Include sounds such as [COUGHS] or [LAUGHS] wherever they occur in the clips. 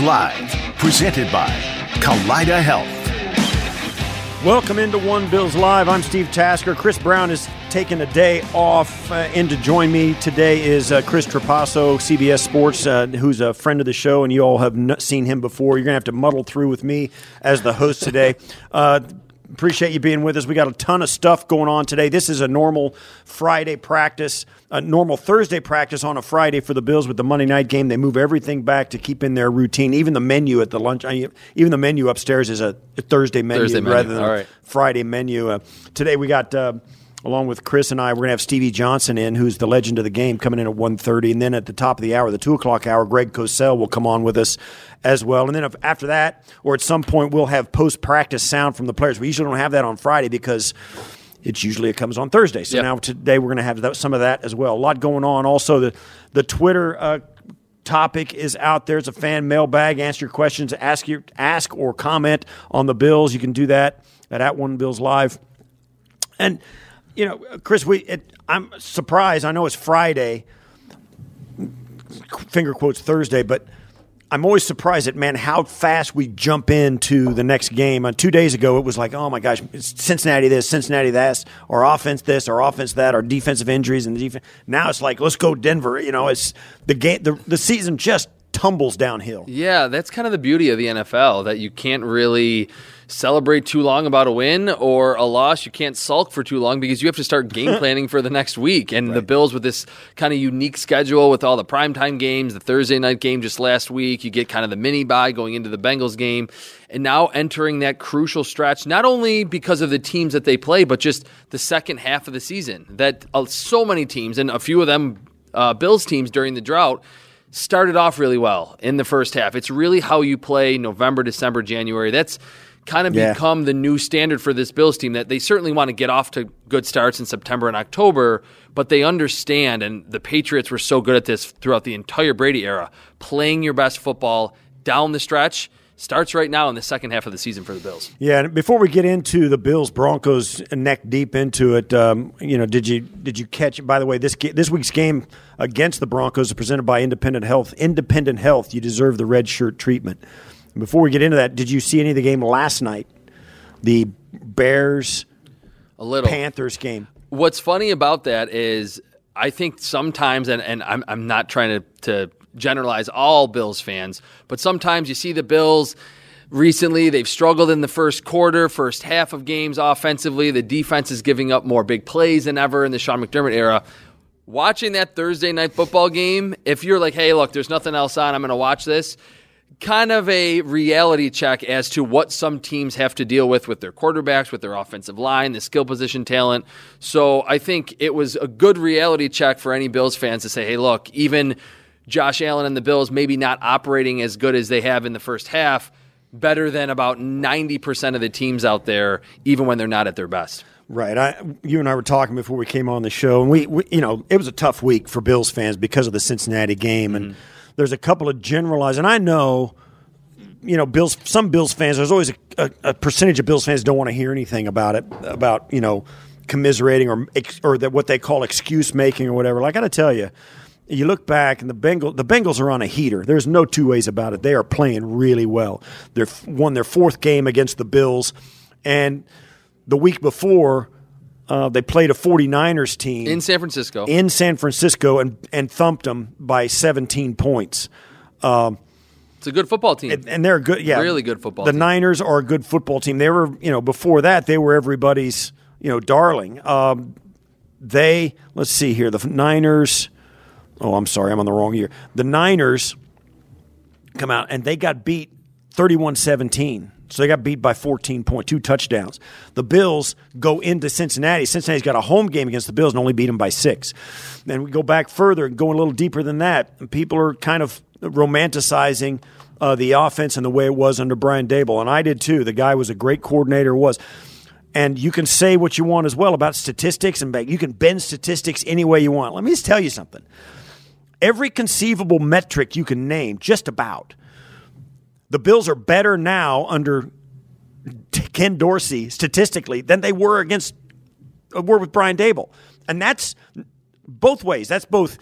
Live, presented by Kaleida Health. Welcome into One Bills Live. I'm Steve Tasker. Chris Brown is taking a day off. Uh, in to join me today is uh, Chris Trapasso, CBS Sports, uh, who's a friend of the show, and you all have seen him before. You're going to have to muddle through with me as the host today. Appreciate you being with us. We got a ton of stuff going on today. This is a normal Friday practice, a normal Thursday practice on a Friday for the Bills with the Monday night game. They move everything back to keep in their routine. Even the menu at the lunch, even the menu upstairs is a Thursday menu, Thursday menu. rather than right. Friday menu. Uh, today we got. Uh, Along with Chris and I, we're going to have Stevie Johnson in, who's the legend of the game, coming in at 1.30. And then at the top of the hour, the 2 o'clock hour, Greg Cosell will come on with us as well. And then after that, or at some point, we'll have post-practice sound from the players. We usually don't have that on Friday because it's usually it comes on Thursday. So Yep. now today we're going to have that, some of that as well. A lot going on. Also, the, the Twitter uh, topic is out there. It's a fan mailbag. Answer your questions. Ask your ask or comment on the Bills. You can do that at at One Bills Live. And you know, Chris, we it, I'm surprised. I know it's Friday, finger quotes Thursday, but I'm always surprised at man how fast we jump into the next game. Uh, two days ago, it was like, oh my gosh, Cincinnati this, Cincinnati that, our offense this, our offense that, our defensive injuries and the defense. Now it's like, let's go Denver. You know, it's the game. The, the season just tumbles downhill. Yeah, that's kind of the beauty of the NFL that you can't really celebrate too long about a win or a loss. You can't sulk for too long because you have to start game [LAUGHS] planning for the next week. And the Bills with this kind of unique schedule with all the primetime games, the Thursday night game just last week, you get kind of the mini bye going into the Bengals game. And now entering that crucial stretch, not only because of the teams that they play, but just the second half of the season. That uh, so many teams, and a few of them uh, Bills teams during the drought, started off really well in the first half. It's really how you play November, December, January. That's kind of Yeah. become the new standard for this Bills team that they certainly want to get off to good starts in September and October, but they understand and the Patriots were so good at this throughout the entire Brady era, playing your best football down the stretch starts right now in the second half of the season for the Bills. Yeah, and before we get into the Bills Broncos neck deep into it, um, you know, did you did you catch? By the way, this this week's game against the Broncos is presented by Independent Health. Independent Health, you deserve the red shirt treatment. Before we get into that, did you see any of the game last night? The Bears A little. Panthers game. What's funny about that is I think sometimes, and, and I'm, I'm not trying to, to generalize all Bills fans, but sometimes you see the Bills recently, they've struggled in the first quarter, first half of games offensively. The defense is giving up more big plays than ever in the Sean McDermott era. Watching that Thursday night football game, if you're like, hey, look, there's nothing else on, I'm going to watch this, kind of a reality check as to what some teams have to deal with with their quarterbacks, with their offensive line, the skill position talent. So I think it was a good reality check for any Bills fans to say, hey, look, even Josh Allen and the Bills maybe not operating as good as they have in the first half, better than about 90% of the teams out there, even when they're not at their best. Right. I, you and I were talking before we came on the show, and we, we, you know, it was a tough week for Bills fans because of the Cincinnati game, and mm-hmm. There's a couple of generalized, and I know, you know, Bills. Some Bills fans. There's always a, a, a percentage of Bills fans don't want to hear anything about it, about you know, commiserating or or that what they call excuse making or whatever. Like I got to tell you. You look back, and the Bengals. The Bengals are on a heater. There's no two ways about it. They are playing really well. They've won their fourth game against the Bills, and the week before, uh, they played a 49ers team In San Francisco. in San Francisco and, and thumped them by 17 points. it's a good football team. And they're good, yeah, Really good football The team. Niners are a good football team. They were, you know, before that they were everybody's, you know, darling. Um, they let's see here, the Niners. Oh, I'm sorry, I'm on the wrong year. The Niners come out and they got beat 31-17. So they got beat by 14 point, two touchdowns. The Bills go into Cincinnati. Cincinnati's got a home game against the Bills and only beat them by six. Then we go back further and go a little deeper than that. And people are kind of romanticizing uh, the offense and the way it was under Brian Daboll, and I did too. The guy was a great coordinator. Was and you can say what you want as well about statistics and you can bend statistics any way you want. Let me just tell you something. Every conceivable metric you can name, just about, the Bills are better now under Ken Dorsey statistically than they were against uh, were with Brian Daboll, and that's both ways. That's both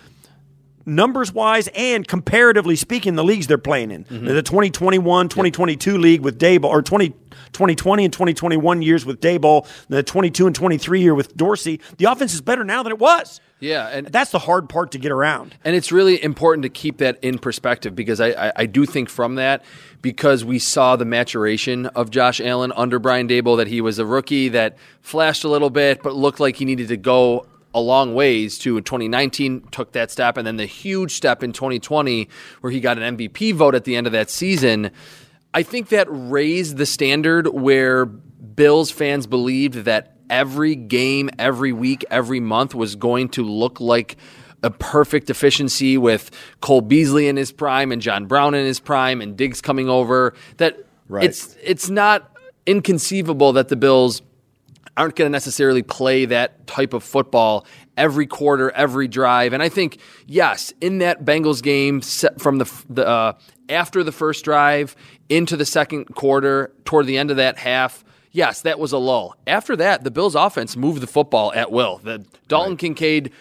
numbers wise and comparatively speaking, the leagues they're playing in. Mm-hmm. The 2021 2022 league with Daboll or 20, 2020 and 2021 years with Daboll, the 22 and 23 year with Dorsey. The offense is better now than it was. Yeah, and That's the hard part to get around. And it's really important to keep that in perspective because I, I, I do think from that, because we saw the maturation of Josh Allen under Brian Daboll, that he was a rookie that flashed a little bit, but looked like he needed to go a long ways to in 2019 took that step and then the huge step in 2020 where he got an MVP vote at the end of that season. I think that raised the standard where Bills fans believed that every game, every week, every month was going to look like a perfect efficiency with Cole Beasley in his prime and John Brown in his prime and Diggs coming over. That Right. it's it's not inconceivable that the Bills aren't going to necessarily play that type of football every quarter, every drive. And I think, yes, in that Bengals game, from the, the uh, after the first drive into the second quarter, toward the end of that half, yes, that was a lull. After that, the Bills' offense moved the football at will. The Dalton Kincaid.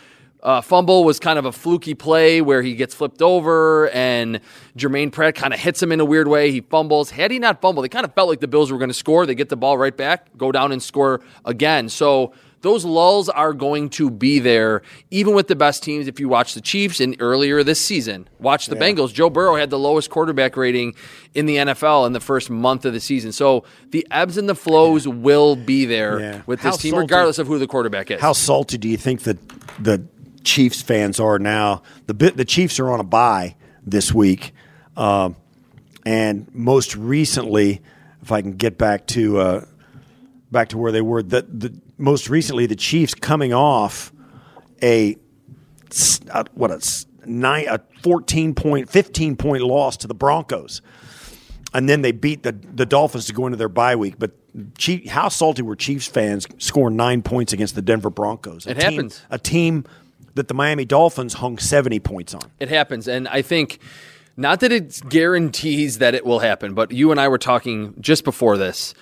Uh, fumble was kind of a fluky play where he gets flipped over and Germaine Pratt kind of hits him in a weird way. He fumbles. Had he not fumbled, they kind of felt like the Bills were going to score. They get the ball right back, go down and score again. So those lulls are going to be there, even with the best teams. If you watch the Chiefs in earlier this season, watch the Bengals. Joe Burrow had the lowest quarterback rating in the NFL in the first month of the season. So the ebbs and the flows will be there Yeah. with How this team, salty- regardless of who the quarterback is. How salty do you think that the Chiefs fans are now? The bit the Chiefs are on a bye this week, um, and most recently, if I can get back to uh, back to where they were, the, the most recently the Chiefs coming off a uh, what a nine a fourteen point fifteen point loss to the Broncos and then they beat the the Dolphins to go into their bye week. But Chief, how salty were Chiefs fans scoring nine points against the Denver Broncos? A It team- happens. A team that the Miami Dolphins hung seventy points on. It happens. And I think not that it guarantees that it will happen, but you and I were talking just before this.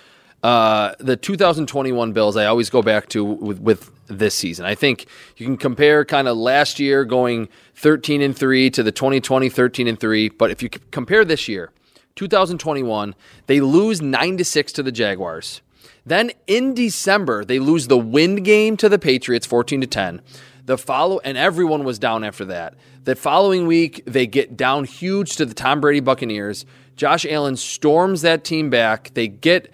Uh, the 2021 Bills, I always go back to with, with this season. I think you can compare kind of last year going 13 and 3 to the 2020 13 and 3. But if you compare this year, 2021, they lose 9 to 6 to the Jaguars. Then in December, they lose the wind game to the Patriots 14 to 10. The follow and everyone was down after that. The following week, they get down huge to the Tom Brady Buccaneers. Josh Allen storms that team back. They get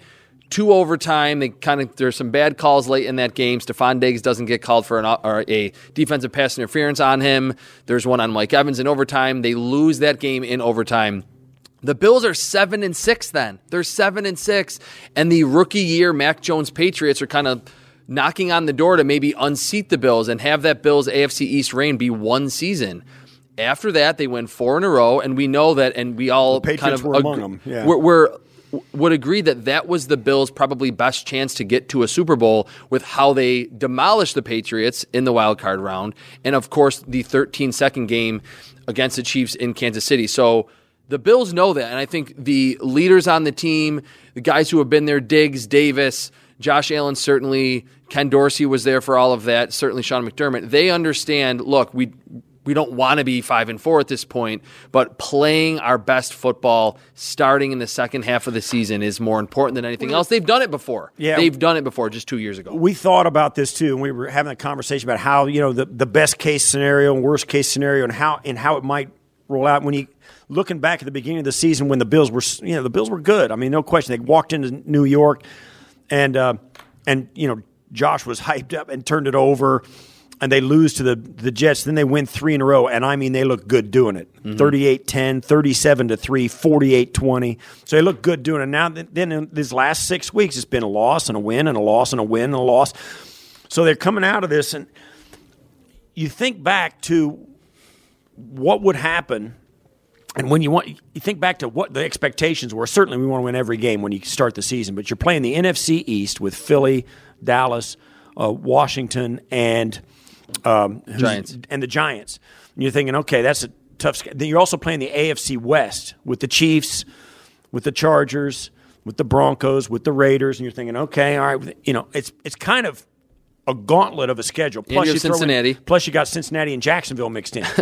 to overtime. They kind of there's some bad calls late in that game. Stefon Diggs doesn't get called for an or a defensive pass interference on him. There's one on Mike Evans in overtime. They lose that game in overtime. The Bills are seven and six. Then they're seven and six, and the rookie year Mac Jones Patriots are kind of knocking on the door to maybe unseat the Bills and have that Bills AFC East reign be one season. After that, they win four in a row, and we know that, and we all Patriots kind of were among them, yeah. we're, we're would agree that that was the Bills' probably best chance to get to a Super Bowl with how they demolished the Patriots in the wild card round, and of course the 13 second game against the Chiefs in Kansas City. So the Bills know that, and I think the leaders on the team, the guys who have been there, Diggs, Davis, Josh Allen, certainly Ken Dorsey was there for all of that. Certainly Sean McDermott. They understand. Look, we we don't want to be five and four at this point, but playing our best football starting in the second half of the season is more important than anything else. They've done it before. Yeah. they've done it before, just two years ago. We thought about this too, and we were having a conversation about how you know the, the best case scenario and worst case scenario, and how and how it might roll out when you looking back at the beginning of the season when the Bills were you know the Bills were good. I mean, no question. They walked into New York, and uh, and you know Josh was [LAUGHS] hyped up and turned it over. And they lose to the, the Jets. Then they win three in a row. And I mean, they look good doing it 38 10, 37 to 3, 48 20. So they look good doing it. Now, then in these last six weeks, it's been a loss and a win and a loss and a win and a loss. So they're coming out of this. And you think back to what would happen and when you want, you think back to what the expectations were. Certainly, we want to win every game when you start the season. But you're playing the NFC East with Philly, Dallas, uh, Washington, and um, Giants. and the Giants. And you're thinking, okay, that's a tough. Then you're also playing the AFC West with the Chiefs, with the Chargers, with the Broncos, with the Raiders, and you're thinking, okay, all right, you know, it's it's kind of a gauntlet of a schedule. you have throw in- Cincinnati. plus, you got Cincinnati and Jacksonville mixed in. [LAUGHS]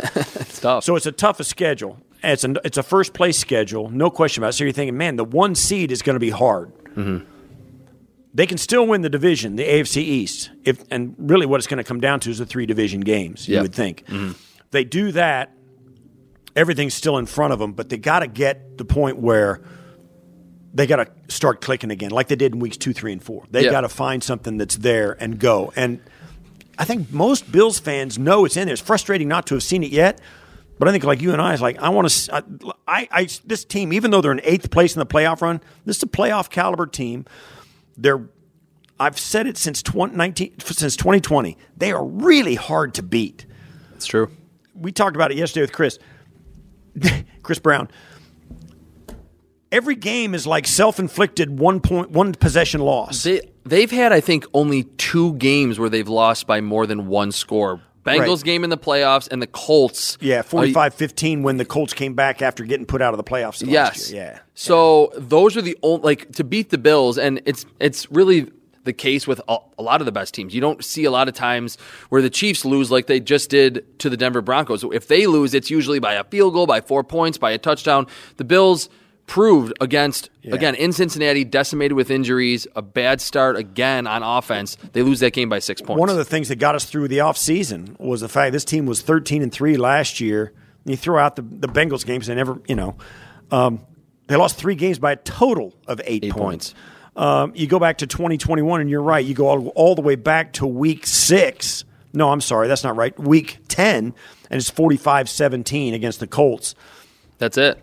It's tough. so it's a toughest schedule. It's a it's a first place schedule, no question about it. So you're thinking, man, the one seed is going to be hard. They can still win the division, the AFC East. If and really, what it's going to come down to is the three division games. You would think mm-hmm. they do that. Everything's still in front of them, but they got to get the point where they got to start clicking again, like they did in weeks two, three, and four. They Yeah. got to find something that's there and go. And I think most Bills fans know it's in there. It's frustrating not to have seen it yet, but I think like you and I, it's like I want to. I, I this team, even though they're in eighth place in the playoff run, this is a playoff caliber team. They're. I've said it since 2019, since 2020. They are really hard to beat it's true. we talked about it yesterday with Chris. [LAUGHS] Chris Brown. Every game is like self-inflicted one point one possession loss. They they've had I think only two games where they've lost by more than one score. Bengals Right. game in the playoffs and the Colts. yeah, Uh, 45-15 when the Colts came back after getting put out of the playoffs last Yes. year. Yeah. So those are the only like to beat the Bills, and it's it's really the case with a, a lot of the best teams. You don't see a lot of times where the Chiefs lose like they just did to the Denver Broncos. If they lose, it's usually by a field goal, by four points, by a touchdown. The Bills proved against again in Cincinnati, decimated with injuries, a bad start again on offense. They lose that game by six points. One of the things that got us through the offseason was the fact this team was 13 and 3 last year. You throw out the, the Bengals games, they never, you know, um, they lost three games by a total of eight, Eight points. Um, you go back to 2021, and you're right. You go all, all the way back to week six. No, I'm sorry, that's not right. Week 10, and it's 45 17 against the Colts. That's it.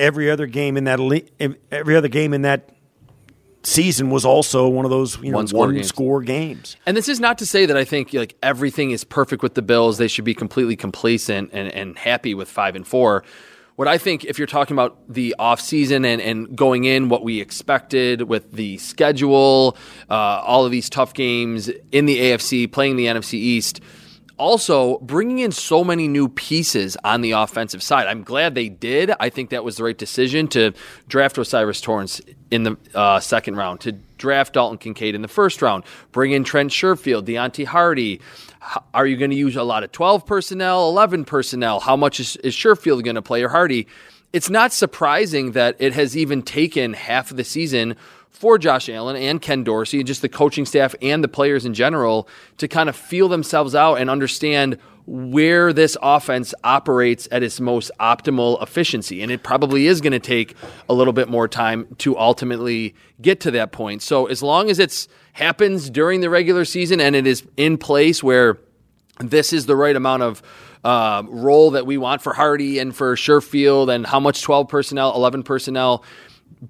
Every other game in that every other game in that season was also one of those you know, One-score one games. score games. And this is not to say that I think like everything is perfect with the Bills. They should be completely complacent and, and happy with five and four. What I think, if you're talking about the offseason and, and going in, what we expected with the schedule, uh, all of these tough games in the AFC, playing the NFC East, also bringing in so many new pieces on the offensive side. I'm glad they did. I think that was the right decision to draft O'Cyrus Torrence in the uh, second round, to draft Dalton Kincaid in the first round, bring in Trent Sherfield, Deonte Harty. Are you going to use a lot of 12 personnel, 11 personnel? How much is, is Sherfield going to play or Harty? It's not surprising that it has even taken half of the season for Josh Allen and Ken Dorsey, and just the coaching staff and the players in general, to kind of feel themselves out and understand where this offense operates at its most optimal efficiency. And it probably is going to take a little bit more time to ultimately get to that point. So as long as it happens during the regular season and it is in place where this is the right amount of uh, role that we want for Harty and for Sherfield and how much 12 personnel, 11 personnel.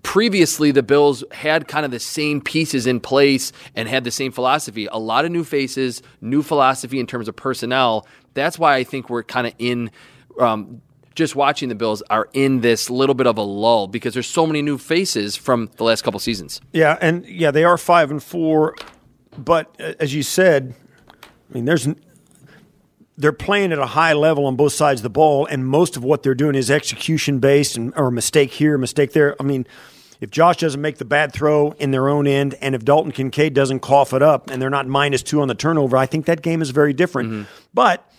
Previously, the Bills had kind of the same pieces in place and had the same philosophy. A lot of new faces, new philosophy in terms of personnel. That's why I think we're kind of in. Um, just watching the Bills are in this little bit of a lull because there's so many new faces from the last couple seasons. Yeah, and yeah, they are five and four, but uh, as you said, I mean, there's they're playing at a high level on both sides of the ball, and most of what they're doing is execution based, and or a mistake here, a mistake there. I mean, if Josh doesn't make the bad throw in their own end, and if Dalton Kincaid doesn't cough it up, and they're not minus two on the turnover, I think that game is very different. But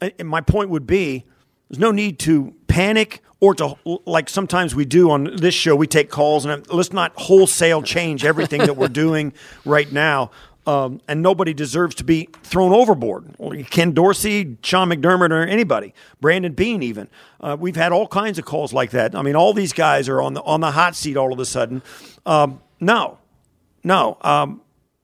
uh, my point would be there's no need to panic or to like sometimes we do on this show we take calls and let's not wholesale change everything that we're [LAUGHS] doing right now um, and nobody deserves to be thrown overboard. Ken dorsey sean mcdermott or anybody brandon beane even. Uh, we've had all kinds of calls like that. I mean all these guys are on the on the hot seat all of a sudden. Um, no no um,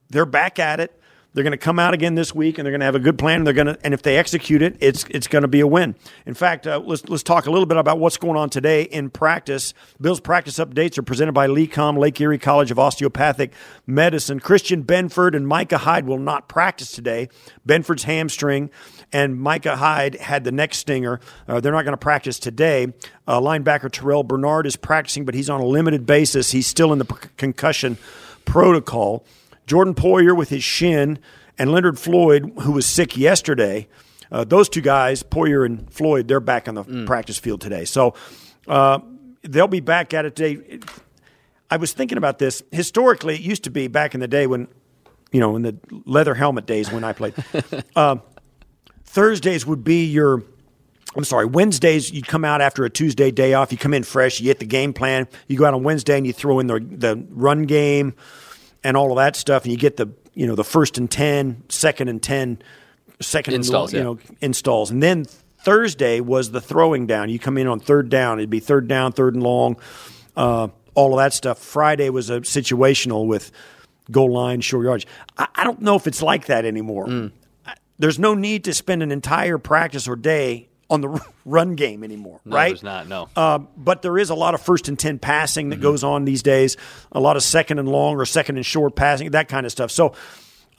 they're back at it they're going to come out again this week, and they're going to have a good plan. And they're going to, and if they execute it, it's it's going to be a win. In fact, uh, let's let's talk a little bit about what's going on today in practice. Bill's practice updates are presented by LECOM, Lake Erie College of Osteopathic Medicine. Christian Benford and Micah Hyde will not practice today. Benford's hamstring, and Micah Hyde had the neck stinger. Uh, they're not going to practice today. Uh, linebacker Terrell Bernard is practicing, but he's on a limited basis. He's still in the concussion protocol. Jordan Poyer with his shin, and Leonard Floyd, who was sick yesterday. Uh, those two guys, Poyer and Floyd, they're back on the practice field today. So uh, they'll be back at it today. I was thinking about this. Historically, it used to be back in the day when you know, in the leather helmet days when I played. [LAUGHS] uh, Thursdays would be your. I'm sorry. Wednesdays, you'd come out after a Tuesday day off. You come in fresh. You get the game plan. You go out on Wednesday and you throw in the the run game and all of that stuff, and you get the you know the first and 10, second and 10, second Installs, and you know installs, and then Thursday was the throwing down. You come in on third down. It'd be third down, third and long, uh, all of that stuff. Friday was a situational with goal line, short yardage. I, I don't know if it's like that anymore. Mm. There's no need to spend an entire practice or day on the [LAUGHS] run game anymore, No, right? there's not. No. Uh, but there is a lot of first and 10 passing that goes on these days, a lot of second and long or second and short passing, that kind of stuff. So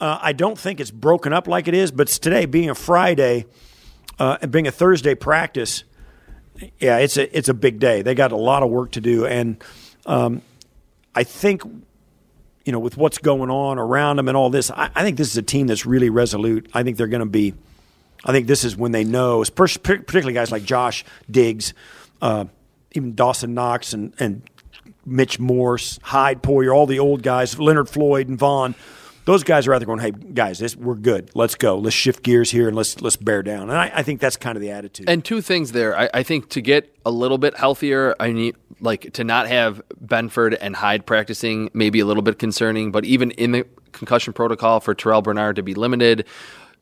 uh, I don't think it's broken up like it is, but today being a Friday uh, and being a Thursday practice, yeah, it's a, it's a big day. They got a lot of work to do. And um, I think, you know, with what's going on around them and all this, I, I think this is a team that's really resolute. I think they're going to be I think this is when they know, particularly guys like Josh Diggs, uh, even Dawson Knox and, and Mitch Morse, Hyde Poyer, all the old guys, Leonard Floyd and Von. Those guys are out there going, "Hey guys, this, we're good. Let's go. Let's shift gears here and let's let's bear down." And I, I think that's kind of the attitude. And two things there. I, I think to get a little bit healthier, I need like to not have Benford and Hyde practicing maybe a little bit concerning, but even in the concussion protocol for Terrell Bernard to be limited,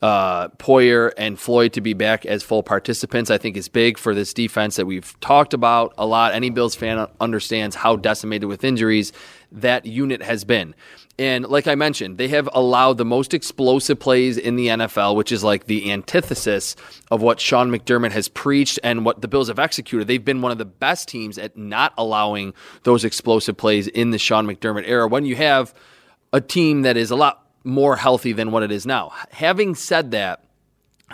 uh, Poyer and Floyd to be back as full participants, I think is big for this defense that we've talked about a lot. Any Bills fan understands how decimated with injuries that unit has been. And like I mentioned, they have allowed the most explosive plays in the NFL, which is like the antithesis of what Sean McDermott has preached and what the Bills have executed. They've been one of the best teams at not allowing those explosive plays in the Sean McDermott era when you have a team that is a lot more healthy than what it is now. Having said that,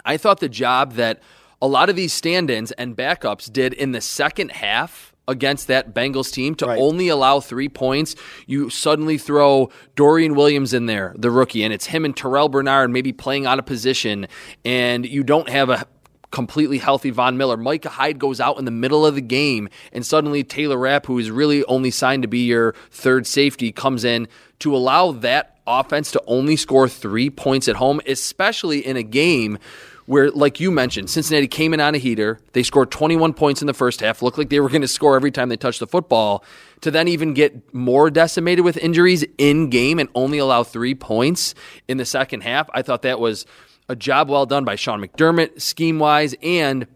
I thought the job that a lot of these stand ins and backups did in the second half against that Bengals team to Right. only allow three points, you suddenly throw Dorian Williams in there, the rookie, and it's him and Terrell Bernard maybe playing out of position, and you don't have a completely healthy Von Miller. Micah Hyde goes out in the middle of the game, and suddenly Taylor Rapp, who is really only signed to be your third safety, comes in to allow that offense to only score three points at home, especially in a game where, like you mentioned, Cincinnati came in on a heater. They scored 21 points in the first half, looked like they were going to score every time they touched the football, to then even get more decimated with injuries in game and only allow three points in the second half. I thought that was a job well done by Sean McDermott, scheme wise, and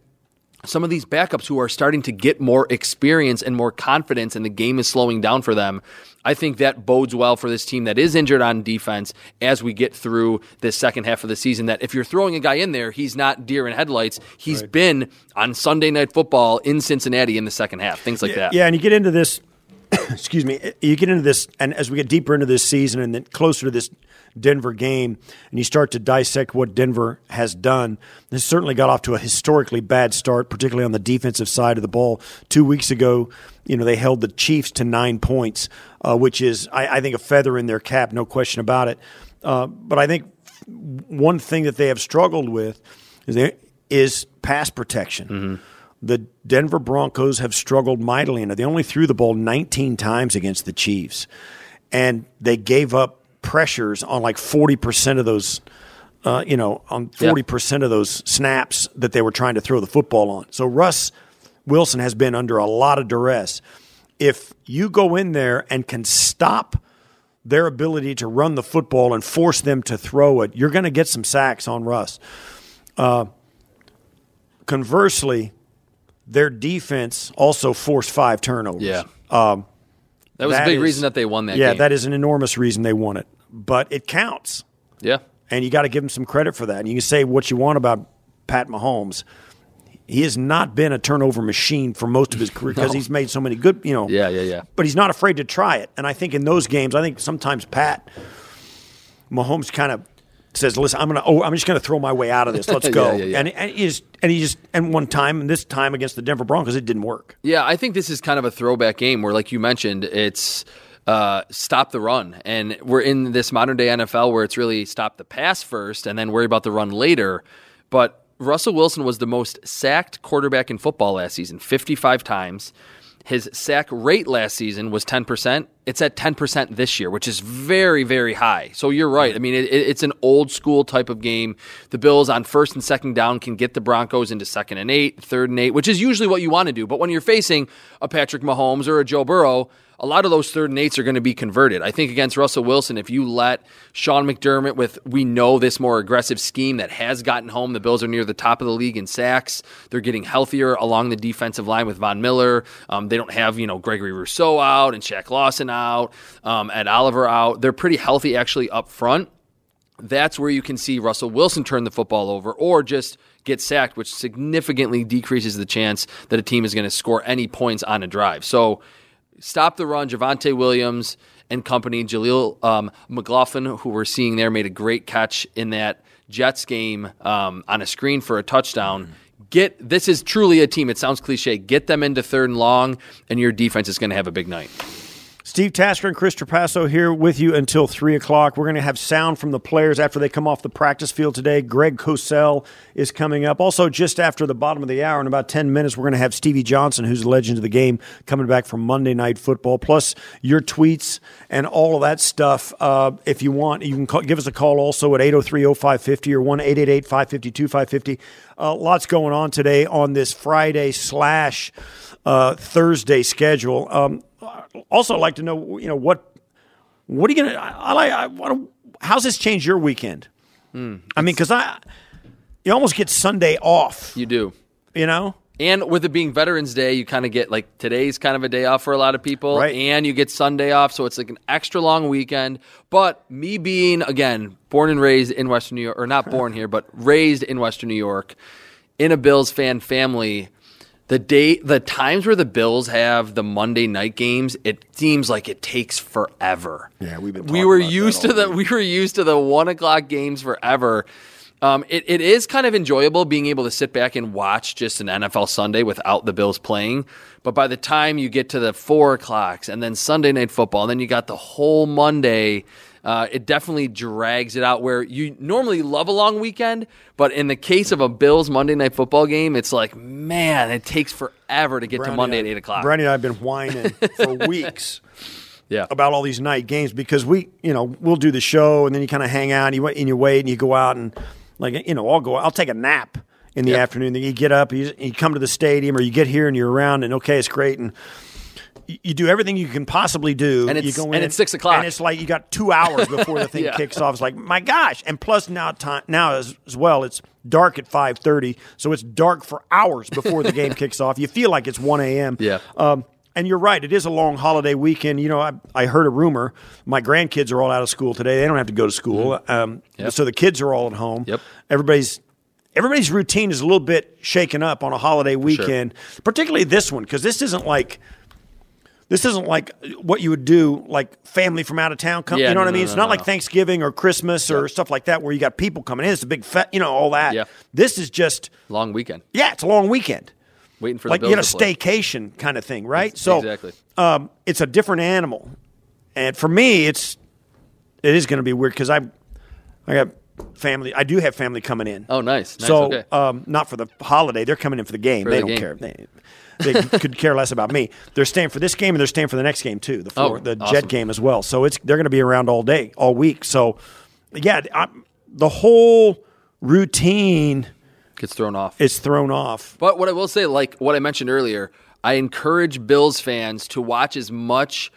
some of these backups who are starting to get more experience and more confidence, and the game is slowing down for them. I think that bodes well for this team that is injured on defense as we get through this second half of the season. That if you're throwing a guy in there, he's not deer in headlights. He's been on Sunday Night Football in Cincinnati in the second half, things like that. Yeah, and you get into this. [COUGHS] excuse me. You get into this, and as we get deeper into this season, and then closer to this Denver game, and you start to dissect what Denver has done. This certainly got off to a historically bad start, particularly on the defensive side of the ball. Two weeks ago, you know, they held the Chiefs to nine points, uh, which is, I, I think, a feather in their cap, no question about it. Uh, but I think one thing that they have struggled with is, they, is pass protection. The Denver Broncos have struggled mightily in it. They only threw the ball 19 times against the Chiefs, and they gave up pressures on like 40% of those. Uh, you know, on 40% of those snaps that they were trying to throw the football on. So Russ Wilson has been under a lot of duress. If you go in there and can stop their ability to run the football and force them to throw it, you're going to get some sacks on Russ. Uh, conversely, their defense also forced five turnovers. Yeah. Um, That was a big is- reason that they won that yeah, game. that is an enormous reason they won it. But it counts. yeah. And you got to give him some credit for that. And you can say what you want about Pat Mahomes. He has not been a turnover machine for most of his career because [LAUGHS] he's made so many good, you know. Yeah, yeah, yeah. But he's not afraid to try it. And I think in those games, I think sometimes Pat Mahomes kind of says, "Listen, I'm gonna, oh, I'm just gonna throw my way out of this. Let's [LAUGHS] go." Yeah, yeah, yeah. And, and he just, and he just, and one time, and this time against the Denver Broncos, it didn't work. Yeah, I think this is kind of a throwback game where, like you mentioned, it's uh, stop the run. And we're in this modern day NFL where it's really stop the pass first and then worry about the run later. But Russell Wilson was the most sacked quarterback in football last season, 55 times. His sack rate last season was 10%. it's at 10% this year, which is very, very high. So you're right. I mean, it, it's an old school type of game. The Bills on first and second down can get the Broncos into second and eight, third and eight, which is usually what you want to do. But when you're facing a Patrick Mahomes or a Joe Burrow, a lot of those third and eights are going to be converted. I think against Russell Wilson, if you let Sean McDermott with we know this more aggressive scheme that has gotten home, the Bills are near the top of the league in sacks. They're getting healthier along the defensive line with Von Miller. Um, they don't have you know Gregory Rousseau out and Shaq Lawson out, um, Ed Oliver out. They're pretty healthy actually up front. That's where you can see Russell Wilson turn the football over or just get sacked, which significantly decreases the chance that a team is going to score any points on a drive. So stop the run. Javonte Williams and company, Jaleel um, McLaughlin, who we're seeing there, made a great catch in that Jets game um, on a screen for a touchdown. Get this is truly a team. It sounds cliche. Get them into third and long, and your defense is going to have a big night. Steve Tasker and Chris Trapasso here with you until 3 o'clock. We're going to have sound from the players after they come off the practice field today. Greg Cosell is coming up. Also, just after the bottom of the hour, in about 10 minutes, we're going to have Stevie Johnson, who's a legend of the game, coming back from Monday Night Football, plus your tweets and all of that stuff. Uh, if you want, you can call, give us a call also at 803 0550 or 1 888 552 550. Uh, lots going on today on this Friday slash uh, Thursday schedule. Um, also like to know, you know, what what are you gonna? I, like. I want How's this change your weekend? Mm, I mean, because I you almost get Sunday off. You do. You know. And with it being Veterans Day, you kind of get like today's kind of a day off for a lot of people, right. and you get Sunday off, so it's like an extra long weekend. But me being again born and raised in Western New York, or not born here, but raised in Western New York, in a Bills fan family, the day the times where the Bills have the Monday night games, it seems like it takes forever. Yeah, we've been. we were used to the week. we were used to the one o'clock games forever. Um, it, it is kind of enjoyable being able to sit back and watch just an NFL Sunday without the Bills playing. But by the time you get to the four o'clocks and then Sunday night football, and then you got the whole Monday uh, it definitely drags it out where you normally love a long weekend, but in the case of a Bills Monday night football game, it's like, man, it takes forever to get Brownie to Monday at 8 o'clock. Brandon and I have been whining for [LAUGHS] weeks. Yeah. About all these night games because we, you know, we'll do the show and then you kind of hang out and you, and you wait and you go out and, like, you know, I'll go, I'll take a nap in the afternoon. Then you get up, you, you come to the stadium or you get here and you're around and okay, it's great. And, you do everything you can possibly do. And it's, you go and it's six o'clock. And it's like you got two hours before the [LAUGHS] thing yeah. kicks off. It's like, my gosh. And plus now time now as, as well, it's dark at five thirty. So it's dark for hours before the game [LAUGHS] kicks off. You feel like it's one AM. Yeah. Um, and you're right. It is a long holiday weekend. You know, I, I heard a rumor. My grandkids are all out of school today. They don't have to go to school. Mm-hmm. Um, yep. So the kids are all at home. Yep. Everybody's everybody's routine is a little bit shaken up on a holiday weekend, sure. particularly this one because this isn't like this isn't like what you would do, like family from out of town. Come, yeah, you know no, what I mean? No, it's no, not like Thanksgiving or Christmas or stuff like that where you got people coming in. It's a big, fe- you know, all that. Yeah. This is just long weekend. Yeah, it's a long weekend. Waiting for like the you know, to play. staycation kind of thing, right? It's, so exactly, um, it's a different animal, and for me, it's it is going to be weird because I I got family. I do have family coming in. Oh, nice. nice so okay. um, not for the holiday. They're coming in for the game. For they the don't game. care. They, they could care less about me. They're staying for this game and they're staying for the next game too. The oh, four, Oh, the awesome. Jet game as well. So it's they're going to be around all day, all week. So yeah, I, the whole routine Gets thrown off. It's thrown off. But what I will say, like what I mentioned earlier, I encourage Bills fans to watch as much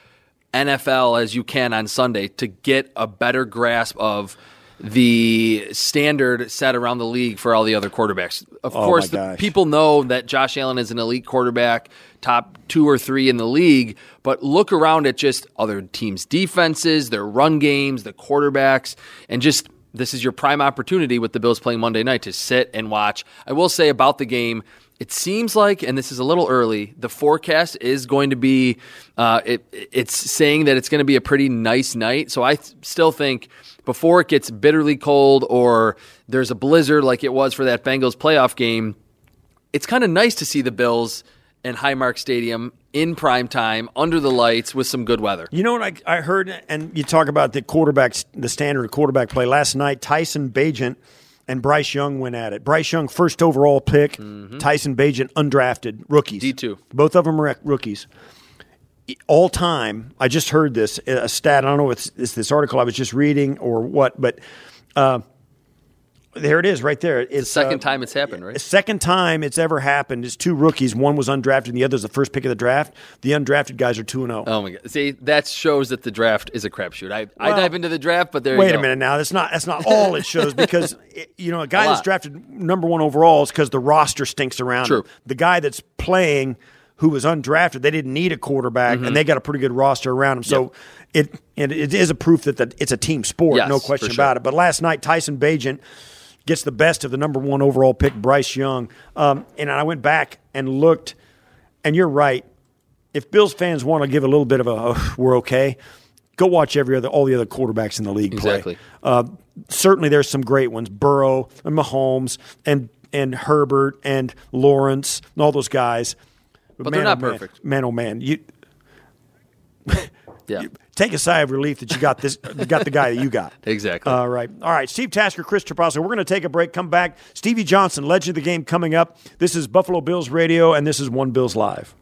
NFL as you can on Sunday to get a better grasp of the standard set around the league for all the other quarterbacks. Of Oh, course, the people know that Josh Allen is an elite quarterback, top two or three in the league, but look around at just other teams' defenses, their run games, the quarterbacks, and just this is your prime opportunity with the Bills playing Monday night to sit and watch. I will say about the game, it seems like, and this is a little early, the forecast is going to be, uh, it, it's saying that it's going to be a pretty nice night. So I th- still think before it gets bitterly cold or there's a blizzard like it was for that Bengals playoff game, it's kind of nice to see the Bills in Highmark Stadium in prime time under the lights with some good weather. You know what I, I heard, and you talk about the quarterbacks, the standard quarterback play last night. Tyson Bagent and Bryce Young went at it. Bryce Young, first overall pick. Mm-hmm. Tyson Bagent, undrafted rookies. D2. Both of them are rookies. All time. I just heard this a stat. I don't know if it's, it's this article I was just reading or what, but uh, there it is, right there. It's the Second uh, time it's happened, right? Second time it's ever happened is two rookies. One was undrafted, and the other is the first pick of the draft. The undrafted guys are two and zero. Oh my god! See, that shows that the draft is a crapshoot. I, I dive into the draft, but there. you Wait a minute now. That's not that's not all it shows because [LAUGHS] it- you know a guy A that's drafted number one overall is because the roster stinks around. True. him. The guy that's playing who was undrafted, they didn't need a quarterback, Mm-hmm. and they got a pretty good roster around him. So it it, it is a proof that the, it's a team sport, Yes, no question sure. about it. But last night, Tyson Bagent gets the best of the number one overall pick, Bryce Young, um, and I went back and looked, and you're right. If Bills fans want to give a little bit of a "Oh, we're okay, go watch every other all the other quarterbacks in the league Exactly. play. Uh, certainly, there's some great ones: Burrow and Mahomes and and Herbert and Lawrence and all those guys. But they're man, not oh, perfect. Man, oh man, you Yeah, [LAUGHS] take a sigh of relief that you got this, you got the guy that you got. [LAUGHS] exactly. All right. All right. Steve Tasker, Chris Trapasso. We're going to take a break, come back. Stevie Johnson, legend of the game, coming up. This is Buffalo Bills Radio, and this is One Bills Live.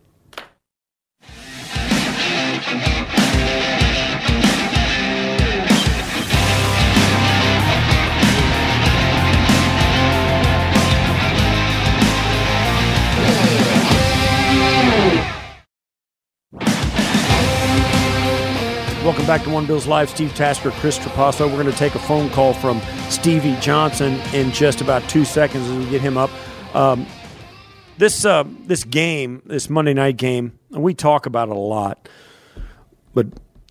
Welcome back to One Bills Live. Steve Tasker, Chris Trapasso. We're going to take a phone call from Stevie Johnson in just about two seconds as we get him up. Um, this uh, this game, this Monday night game, and we talk about it a lot, but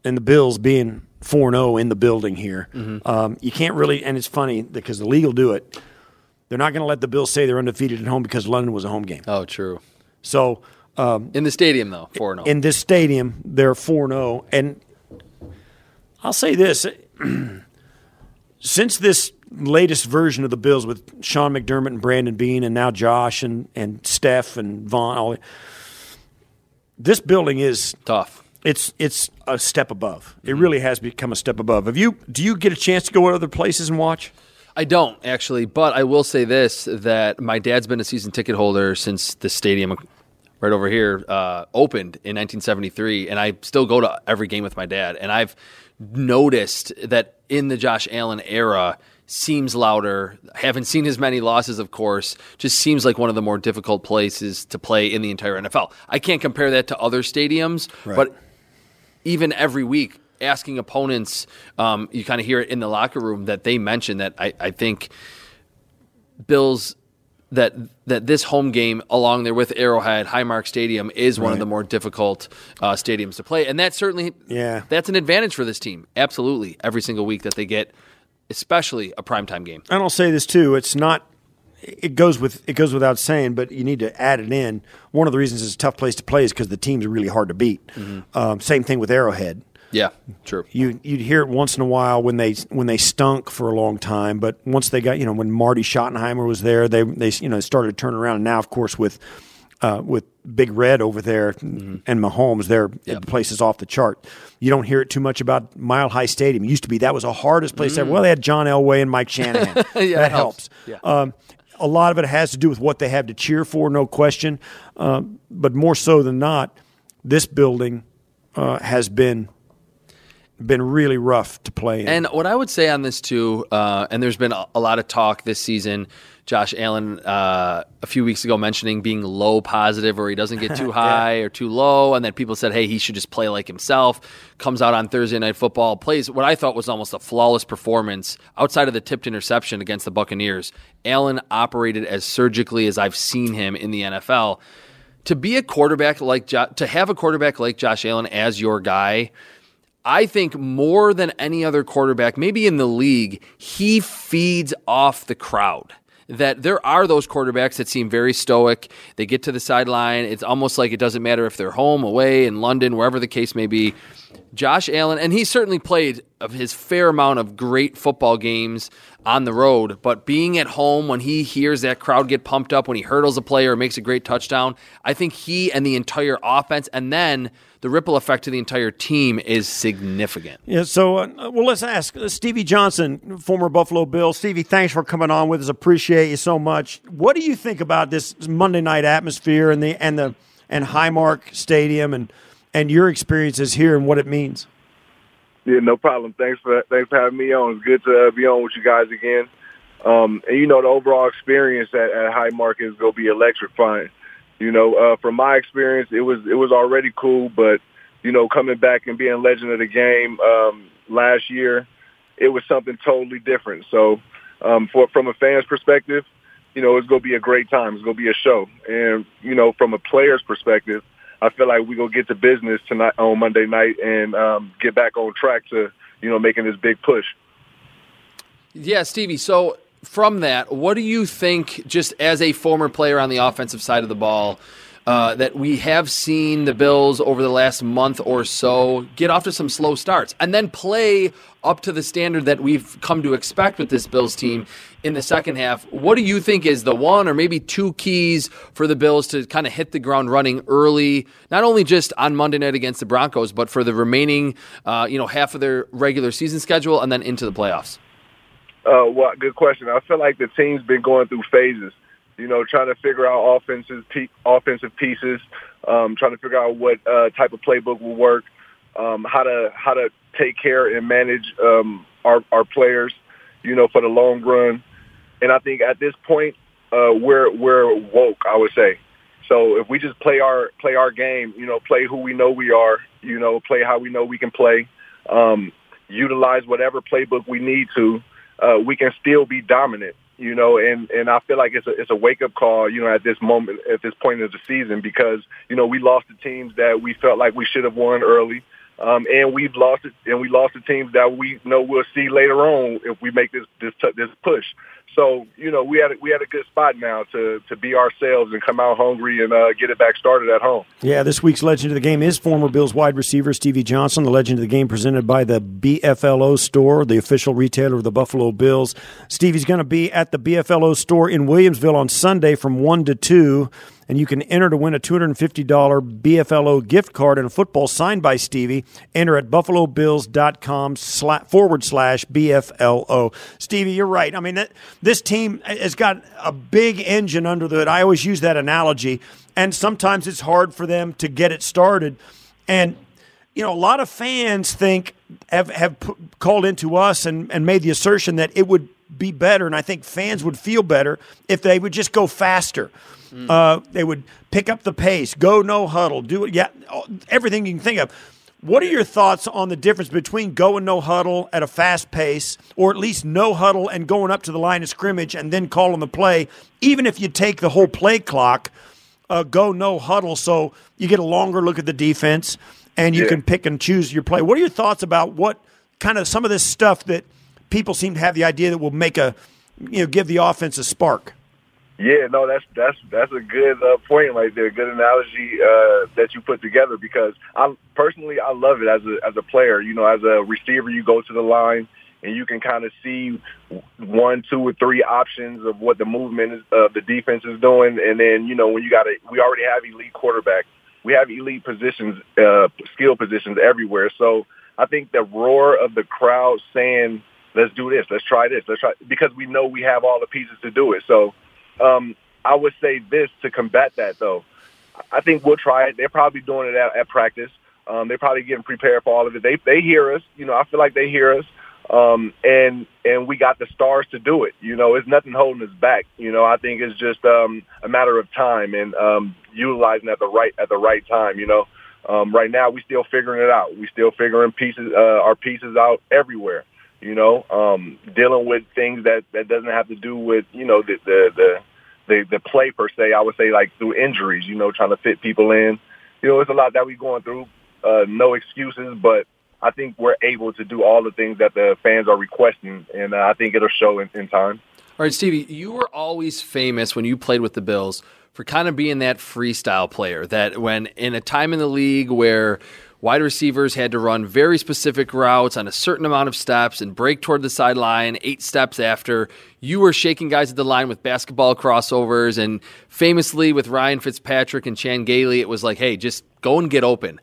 and the Bills being four zero in the building here, um, you can't really. And it's funny because the league will do it. They're not going to let the Bills say they're undefeated at home because London was a home game. oh, true. So In the stadium, though, four and oh. in this stadium, they're 4 0. And I'll say this [CLEARS THROAT] since this latest version of the Bills with Sean McDermott and Brandon Beane, and now Josh and, and Steph and Von, all this building is tough. it's it's a step above. It really has become a step above. Have you do you get a chance to go to other places and watch? I don't actually, but I will say this: that my dad's been a season ticket holder since the stadium right over here uh, opened in 1973, and I still go to every game with my dad. And I've noticed that in the Josh Allen era, seems louder. Haven't seen as many losses, of course. Just seems like one of the more difficult places to play in the entire NFL. I can't compare that to other stadiums, but even every week asking opponents, um, you kind of hear it in the locker room that they mention that I, I think Bills that that this home game along there with Arrowhead Highmark Stadium is one of the more difficult uh, stadiums to play, and that's certainly Yeah. that's an advantage for this team. Absolutely, every single week that they get, especially a primetime game. and I'll say this too. It's not. It goes with it goes without saying, but you need to add it in. One of the reasons it's a tough place to play is because the teams are really hard to beat. Um, same thing with Arrowhead. Yeah, true. You you'd hear it once in a while when they when they stunk for a long time, but once they got you know when Marty Schottenheimer was there, they they you know started to turn around. And now, of course, with uh, with Big Red over there and Mahomes, their Yep. the place is off the chart. You don't hear it too much about Mile High Stadium. It used to be that was the hardest place ever. Well, they had John Elway and Mike Shanahan. [LAUGHS] Yeah, that helps. helps. Yeah. Um, a lot of it has to do with what they have to cheer for, no question. Um, but more so than not, this building uh, has been been really rough to play in. And what I would say on this too, uh, and there's been a, a lot of talk this season. Josh Allen uh, a few weeks ago mentioning being low positive, or he doesn't get too [LAUGHS] high or too low, and then people said, "Hey, he should just play like himself." Comes out on Thursday Night Football, plays what I thought was almost a flawless performance outside of the tipped interception against the Buccaneers. Allen operated as surgically as I've seen him in the NFL. To be a quarterback like jo- to have a quarterback like Josh Allen as your guy. I think more than any other quarterback, maybe in the league, he feeds off the crowd. That there are those quarterbacks that seem very stoic. They get to the sideline. It's almost like it doesn't matter if they're home, away, in London, wherever the case may be. Josh Allen, and he certainly played of his fair amount of great football games on the road, but being at home when he hears that crowd get pumped up, when he hurdles a player or makes a great touchdown, I think he and the entire offense, and then the ripple effect to the entire team is significant. Yeah, so, uh, well, let's ask uh, Stevie Johnson, former Buffalo Bill. Stevie, thanks for coming on with us. Appreciate you so much. What do you think about this Monday night atmosphere and the and the and Highmark Stadium and and your experiences here and what it means. Yeah, no problem. Thanks for thanks for having me on. It's good to uh, be on with you guys again. Um, and you know, the overall experience at, at Highmark is going to be electrifying. You know, uh, from my experience, it was it was already cool, but you know, coming back and being legend of the game um, last year, it was something totally different. So, um, for from a fan's perspective, you know, it's to be a great time. It's to be a show, and you know, from a player's perspective, I feel like we're to get to business tonight on Monday night and um, get back on track to you know making this big push. Yeah, Stevie. So from that, what do you think, just as a former player on the offensive side of the ball, uh, that we have seen the Bills over the last month or so get off to some slow starts and then play up to the standard that we've come to expect with this Bills team in the second half. What do you think is the one or maybe two keys for the Bills to kind of hit the ground running early, not only just on Monday night against the Broncos, but for the remaining, uh, you know, half of their regular season schedule and then into the playoffs? Uh, well, good question. I feel like the team's been going through phases. You know, trying to figure out offensive offensive pieces, um, trying to figure out what uh, type of playbook will work, um, how to how to take care and manage um, our our players. You know, for the long run. And I think at this point, uh, we're we're woke. I would say. So if we just play our play our game, you know, play who we know we are, you know, play how we know we can play, um, utilize whatever playbook we need to, uh, we can still be dominant, you know, and, and I feel like it's a, it's a wake up call, you know, at this moment, at this point of the season, because, you know, we lost the teams that we felt like we should have won early. Um, and we've lost it, and we lost the teams that we know we'll see later on if we make this this this push. So you know we had a, we had a good spot now to to be ourselves and come out hungry and uh, get it back started at home. Yeah, this week's legend of the game is former Bills wide receiver Stevie Johnson, the legend of the game presented by the BFLO store, the official retailer of the Buffalo Bills. Stevie's going to be at the BFLO store in Williamsville on Sunday from one to two and you can enter to win a $250 BFLO gift card and a football signed by Stevie. Enter at buffalobills.com forward slash BFLO. Stevie, you're right. I mean, that, this team has got a big engine under the hood. I always use that analogy, and sometimes it's hard for them to get it started. And you know, a lot of fans think have have called into us and, and made the assertion that it would be better, and I think fans would feel better if they would just go faster. Mm. Uh, they would pick up the pace, go no huddle, do it. Yeah, everything you can think of. What are your thoughts on the difference between going no huddle at a fast pace, or at least no huddle and going up to the line of scrimmage and then calling the play, even if you take the whole play clock, uh, go no huddle, so you get a longer look at the defense and you yeah. can pick and choose your play. What are your thoughts about what kind of some of this stuff that people seem to have the idea that will make a you know give the offense a spark? Yeah, no, that's that's that's a good uh, point right there. Good analogy uh, that you put together because I personally I love it as a as a player. You know, as a receiver, you go to the line and you can kind of see one, two, or three options of what the movement uh, the defense is doing, and then you know when you got a we already have elite quarterbacks, we have elite positions, uh, skill positions everywhere. So I think the roar of the crowd saying, "Let's do this, let's try this, let's try," because we know we have all the pieces to do it. So um, I would say this to combat that, though. I think we'll try it. They're probably doing it at, at practice. Um, they're probably getting prepared for all of it. They they hear us. You know, I feel like they hear us. Um, and and we got the stars to do it. You know, it's nothing holding us back. You know, I think it's just um, a matter of time and um, utilizing at the right at the right time. You know, um, right now we're still figuring it out. We're still figuring pieces uh, our pieces out everywhere you know, um, dealing with things that, that doesn't have to do with, you know, the, the, the, the, the play per se. I would say like through injuries, you know, trying to fit people in. You know, it's a lot that we're going through. Uh, no excuses, but I think we're able to do all the things that the fans are requesting, and uh, I think it'll show in, in time. All right, Stevie, you were always famous when you played with the Bills for kind of being that freestyle player that when in a time in the league where Wide receivers had to run very specific routes on a certain amount of steps and break toward the sideline eight steps after. You were shaking guys at the line with basketball crossovers. And famously, with Ryan Fitzpatrick and Chan Gailey, it was like, hey, just go and get open.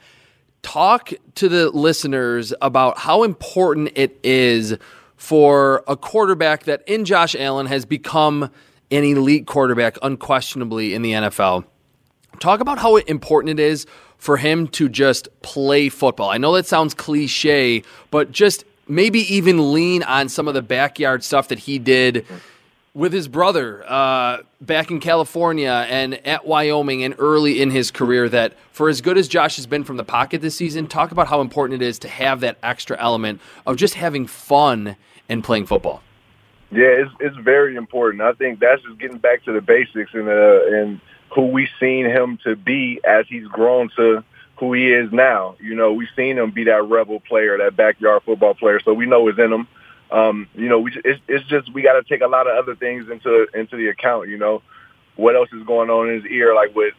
Talk to the listeners about how important it is for a quarterback that in Josh Allen has become an elite quarterback, unquestionably, in the NFL Talk about how important it is for him to just play football. I know that sounds cliche, but just maybe even lean on some of the backyard stuff that he did with his brother uh, back in California and at Wyoming and early in his career. That for as good as Josh has been from the pocket this season, talk about how important it is to have that extra element of just having fun and playing football. Yeah, it's it's very important. I think that's just getting back to the basics and uh, and who we've seen him to be as he's grown to who he is now. You know, we've seen him be that rebel player, that backyard football player. So we know it's in him. Um, you know, we it's, it's just we got to take a lot of other things into into the account. You know, what else is going on in his ear, like with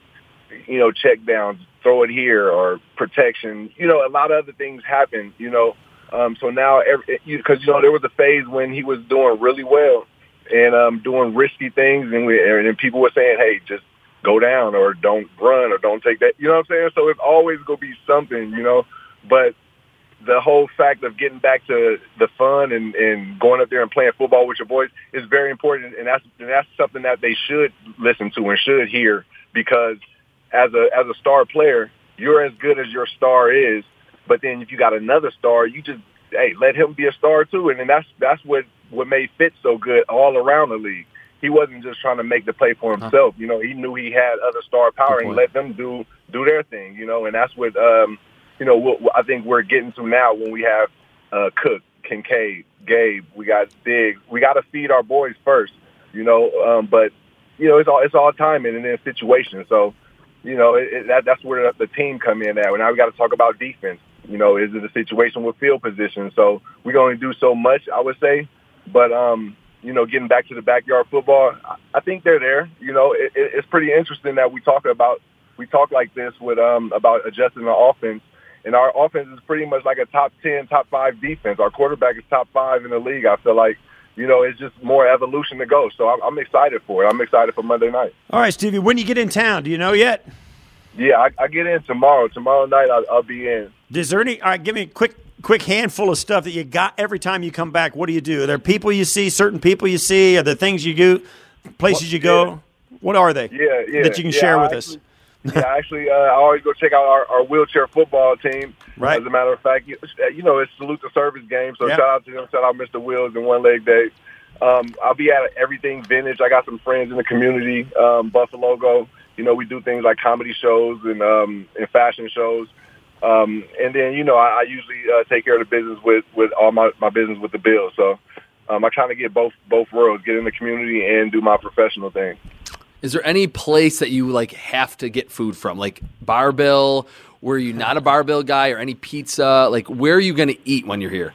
you know check downs, throw it here, or protection. You know, a lot of other things happen. You know, um, so now because you know there was a phase when he was doing really well and um, doing risky things, and we and people were saying, hey, just go down or don't run or don't take that. You know what I'm saying? So it's always going to be something, you know. But the whole fact of getting back to the fun and, and going up there and playing football with your boys is very important, and that's and that's something that they should listen to and should hear because as a as a star player, you're as good as your star is. But then if you got another star, you just hey let him be a star too, and then that's that's what what made Fitz so good all around the league he wasn't just trying to make the play for himself. You know, he knew he had other star power and let them do do their thing. You know, and that's what um, you know. What, what I think we're getting to now when we have uh, Cook, Kincaid, Gabe. We got Diggs. We got to feed our boys first. You know, um, but you know, it's all it's all timing and then situation. So, you know, it, it, that that's where the, the team come in at. Now we got to talk about defense. You know, is it a situation with field position? So we can only do so much, I would say. But um, you know, getting back to the backyard football, I think they're there. You know, it, it's pretty interesting that we talk about we talk like this with um about adjusting the offense, and our offense is pretty much like a top ten, top five defense. Our quarterback is top five in the league. I feel like. You know, it's just more evolution to go. So I'm, I'm excited for it. I'm excited for Monday night. All right, Stevie, when you get in town, do you know yet? Yeah, I, I get in tomorrow. Tomorrow night, I'll, I'll be in. Is there any? All right, give me a quick quick handful of stuff that you got every time you come back. What do you do? Are there people you see, certain people you see? Are there things you do, places you go? Yeah. What are they? Yeah, yeah. That you can yeah, share with actually, us. [LAUGHS] yeah, actually, uh, I always go check out our, our wheelchair football team. Right. As a matter of fact, you, you know, it's salute the service game. So shout out to them. Shout out Mr. Wheels and One Leg Day. Um, I'll be at everything vintage. I got some friends in the community. Um, Buffalo go. You know, we do things like comedy shows and um, and fashion shows. Um, and then, you know, I, I usually uh, take care of the business with, with all my, my business with the Bills. So um, I kind to get both both worlds, get in the community and do my professional thing. Is there any place that you like have to get food from, like Bar-Bill? Were you not a Bar-Bill guy, or any pizza? Like, where are you going to eat when you're here?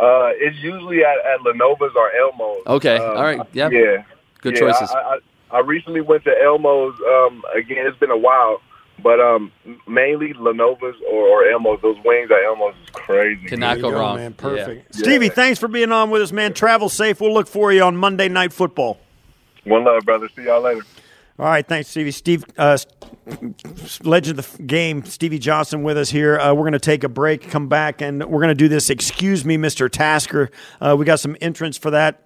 Uh, it's usually at, at La Nova's or Elmo's. Okay, Um, all right, yeah, Yeah. good Yeah, choices. I, I, I recently went to Elmo's. Um, again, it's been a while, but um, mainly La Nova's or, or Elmo's. Those wings at Elmo's is crazy. Cannot There go wrong. man. Perfect. Yeah. Stevie, Yeah. thanks for being on with us, man. Travel safe. We'll look for you on Monday Night Football. One love, brother. See y'all later. All right, thanks, Stevie. Steve, uh, legend of the game, Stevie Johnson with us here. Uh, we're going to take a break, come back, and we're going to do this. Excuse me, Mr. Tasker. Uh, we got some entrants for that.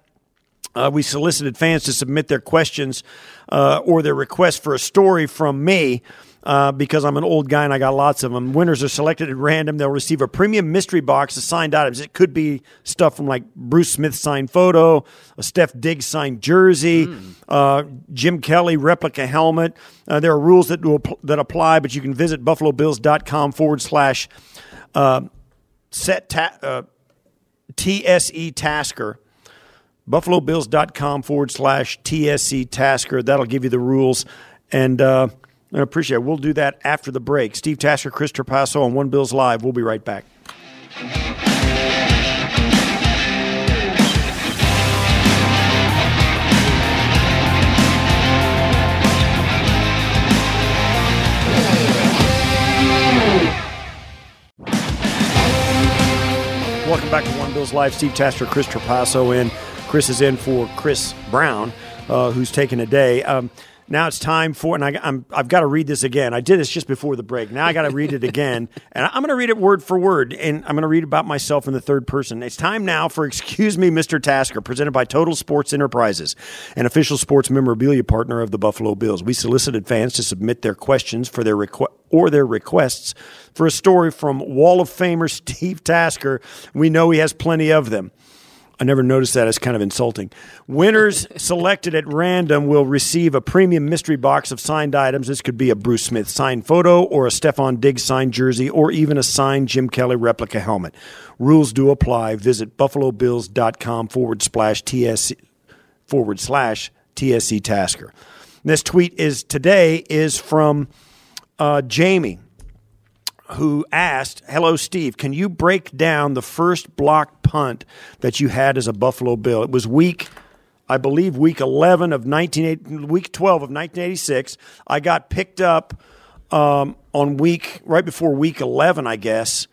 Uh, we solicited fans to submit their questions uh, or their requests for a story from me. Uh, because I'm an old guy and I got lots of them. Winners are selected at random. They'll receive a premium mystery box of signed items. It could be stuff from like Bruce Smith signed photo, a Steph Diggs signed jersey, uh, Jim Kelly replica helmet. Uh, there are rules that will, that apply, but you can visit buffalobills.com forward slash uh, set ta- uh, TSE Tasker buffalobills.com forward slash TSC Tasker. That'll give you the rules. And uh, I appreciate it. We'll do that after the break. Steve Tasker, Chris Trapasso on One Bills Live. We'll be right back. Welcome back to One Bills Live. Steve Tasker, Chris Trapasso in. Chris is in for Chris Brown, uh, who's taking a day. Um, Now it's time for, and I, I'm, I've got to read this again. I did this just before the break. Now I got to read it again, [LAUGHS] and I'm going to read it word for word, and I'm going to read about myself in the third person. It's time now for "Excuse Me, Mr. Tasker," presented by Total Sports Enterprises, an official sports memorabilia partner of the Buffalo Bills. We solicited fans to submit their questions for their requ- or their requests for a story from Wall of Famer [LAUGHS] Steve Tasker. We know he has plenty of them. I never noticed that. It's kind of insulting. Winners [LAUGHS] selected at random will receive a premium mystery box of signed items. This could be a Bruce Smith signed photo or a Stefon Diggs signed jersey or even a signed Jim Kelly replica helmet. Rules do apply. Visit buffalobills.com forward slash TSC forward slash TSC Tasker. This tweet is today is from uh, Jamie who asked, Hello, Steve, can you break down the first block punt that you had as a Buffalo Bill? It was week, I believe, week 11 of 19, week 12 of 1986. I got picked up um, on week, right before week 11, I guess,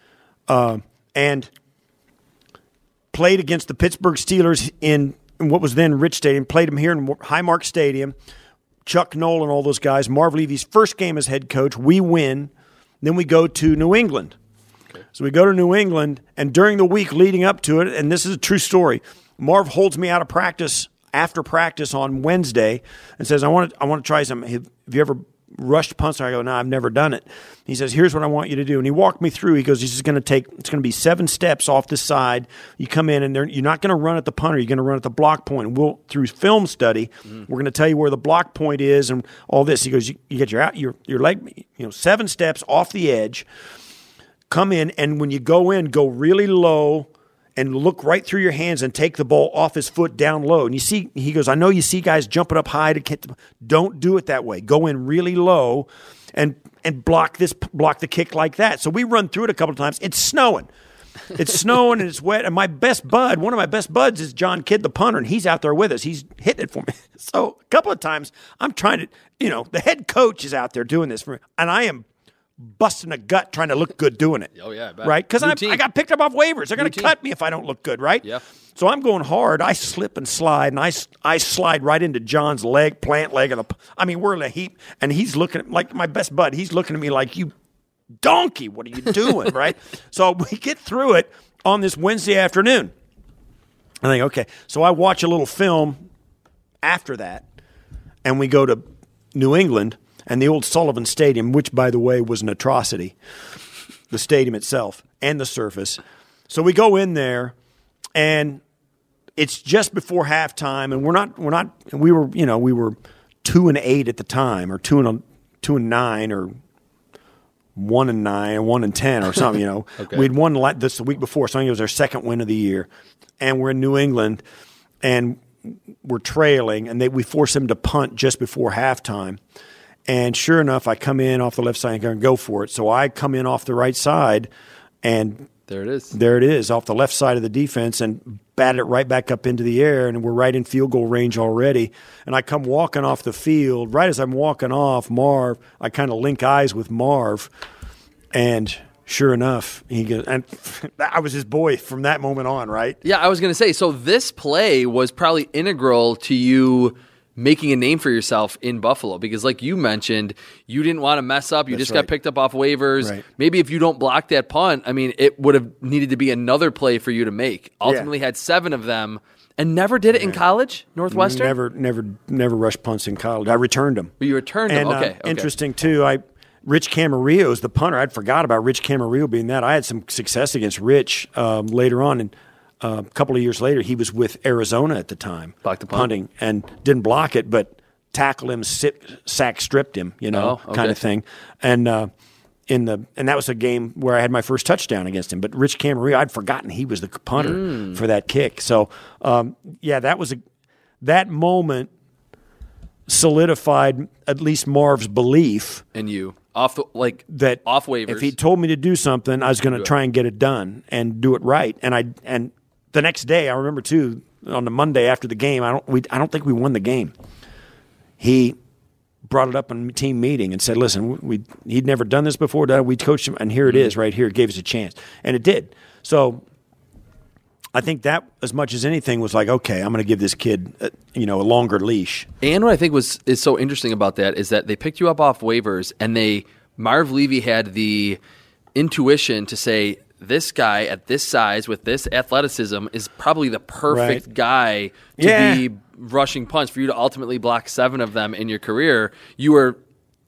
uh, and played against the Pittsburgh Steelers in, in what was then Rich Stadium, played them here in Highmark Stadium. Chuck Nolan, all those guys. Marv Levy's first game as head coach. We win. Then we go to New England. Okay. So we go to New England, and during the week leading up to it, and this is a true story, Marv holds me out of practice after practice on Wednesday and says, "I want to, I want to try some. Have, have you ever rushed punts?" And I go, "No, I've never done it." He says, "Here's what I want you to do," and he walked me through. He goes, "This is going to take. It's going to be seven steps off the side. You come in, and you're not going to run at the punter. You're going to run at the block point. And we'll through film study, mm. we're going to tell you where the block point is and all this." He goes, "You, you get your out your your leg, you know, seven steps off the edge." Come in, and when you go in, go really low and look right through your hands and take the ball off his foot down low. And you see, he goes, I know you see guys jumping up high to get. Don't do it that way. Go in really low, and and block this block the kick like that. So we run through it a couple of times. It's snowing. It's snowing and it's wet. And my best bud, one of my best buds, is John Kidd, the punter, and he's out there with us. He's hitting it for me. [LAUGHS] So a couple of times, I'm trying to, you know, the head coach is out there doing this for me, and I am busting a gut trying to look good doing it. [LAUGHS] Oh yeah, right. Because I got picked up off waivers. They're going to cut me if I don't look good, right? Yeah. So I'm going hard. I slip and slide, and I, I slide right into John's leg, plant leg of the. I mean, we're in a heap, and he's looking at like my best bud. He's looking at me like you donkey. What are you doing, [LAUGHS] right? So we get through it on this Wednesday afternoon. I think okay. So I watch a little film after that, and we go to New England and the old Sullivan Stadium, which, by the way, was an atrocity, the stadium itself and the surface. So we go in there, and it's just before halftime, and we're not, we're not, we were, you know, we were two and eight at the time, or two and two and nine, or one and nine, or one and ten, or something. You know, [LAUGHS] okay. we'd won like this the week before, so I think it was our second win of the year, and we're in New England, and we're trailing, and they, we force them to punt just before halftime. And sure enough, I come in off the left side and go for it. So I come in off the right side, and there it is. There it is off the left side of the defense, and bat it right back up into the air, and we're right in field goal range already. And I come walking off the field. Right as I'm walking off, Marv, I kind of link eyes with Marv, and sure enough, he goes, and [LAUGHS] I was his boy from that moment on, right? Yeah, I was going to say. So this play was probably integral to you making a name for yourself in Buffalo because, like you mentioned, you didn't want to mess up. You That's just right. got picked up off waivers. Right. Maybe if you don't block that punt, I mean, it would have needed to be another play for you to make. Ultimately, yeah. had seven of them and never did it in college, Northwestern. Never, never, never rushed punts in college. I returned them. you returned and, them. Okay, uh, okay. Interesting too. I Rich Camarillo is the punter. I'd forgot about Rich Camarillo being that. I had some success against Rich um, later on, and uh, a couple of years later, he was with Arizona at the time, Blocked the punt. punting, and didn't block it, but tackled him, sit, sack stripped him, you know, oh, okay. kind of thing. And uh, in the and that was a game where I had my first touchdown against him. But Rich Camarillo, I'd forgotten he was the punter mm. for that kick. So um, yeah, that was a that moment solidified at least Marv's belief in you off the, like that off waivers. If he told me to do something, I was going to try and get it done and do it right. And I and the next day, I remember too, on the Monday after the game, I don't, we, I don't think we won the game. He brought it up in team meeting and said, "Listen, we he'd never done this before. We coached him, and here it is, right here. It gave us a chance, and it did. So I think that as much as anything was like, okay, I'm going to give this kid, uh, you know, a longer leash. And what I think was is so interesting about that is that they picked you up off waivers, and they Marv Levy had the intuition to say this guy at this size with this athleticism is probably the perfect Right. guy to Yeah. be rushing punts for you to ultimately block seven of them in your career. You were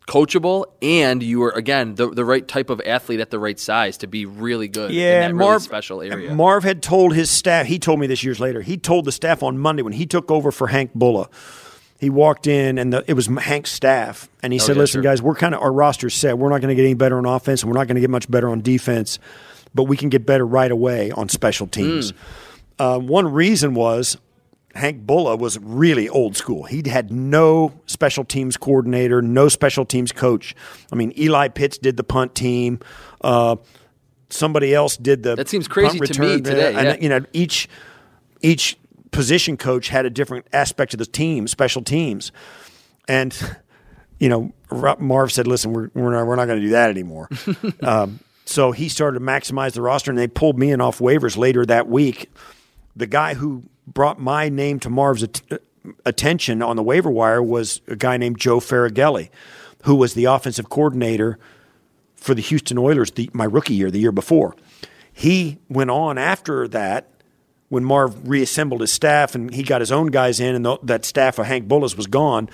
coachable and you were again the, the right type of athlete at the right size to be really good in Yeah, that and really Marv, special area. Marv had told his staff. He told me this years later. He told the staff on Monday when he took over for Hank Bullough. He walked in and the, it was Hank's staff, and he oh, said, yeah, "Listen, sure. guys, we're kind of our roster set. We're not going to get any better on offense, and we're not going to get much better on defense, but we can get better right away on special teams." Hmm. Uh, one reason was Hank Bullough was really old school. He had no special teams coordinator, no special teams coach. I mean, Eli Pitts did the punt team. Uh, somebody else did the That seems crazy to me return. today, And, you know, each each position coach had a different aspect of the team, special teams, and [LAUGHS] you know, Marv said, "Listen, we're we're not, we're not going to do that anymore." [LAUGHS] um, so he started to maximize the roster, and they pulled me in off waivers later that week. The guy who brought my name to Marv's at- uh, attention on the waiver wire was a guy named Joe Faragalli, who was the offensive coordinator for the Houston Oilers the, my rookie year, the year before. He went on after that when Marv reassembled his staff and he got his own guys in, and th- that staff of Hank Bullough's was gone.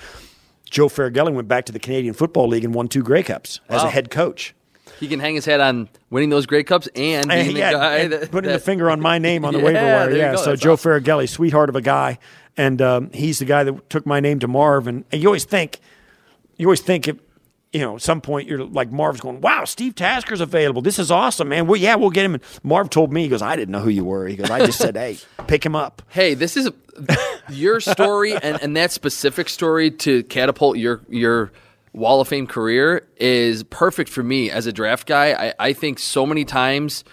Joe Faragalli went back to the Canadian Football League and won two Grey Cups as a head coach. He can hang his head on winning those Grey Cups and being the yeah, guy that, putting that- the finger on my name on the [LAUGHS] Yeah, waiver wire. Yeah, so That's Joe awesome. Faragalli, sweetheart of a guy, and um, he's the guy that took my name to Marv. And, and you always think, you always think if you know, at some point you're like Marv's going, "Wow, Steve Tasker's available. This is awesome, man. Well, yeah, we'll get him." And Marv told me, he goes, "I didn't know who you were." He goes, "I just said, hey, pick him up." [LAUGHS] Hey, this is your story and, and that specific story to catapult your your Wall of Fame career is perfect for me as a draft guy. I, I think so many times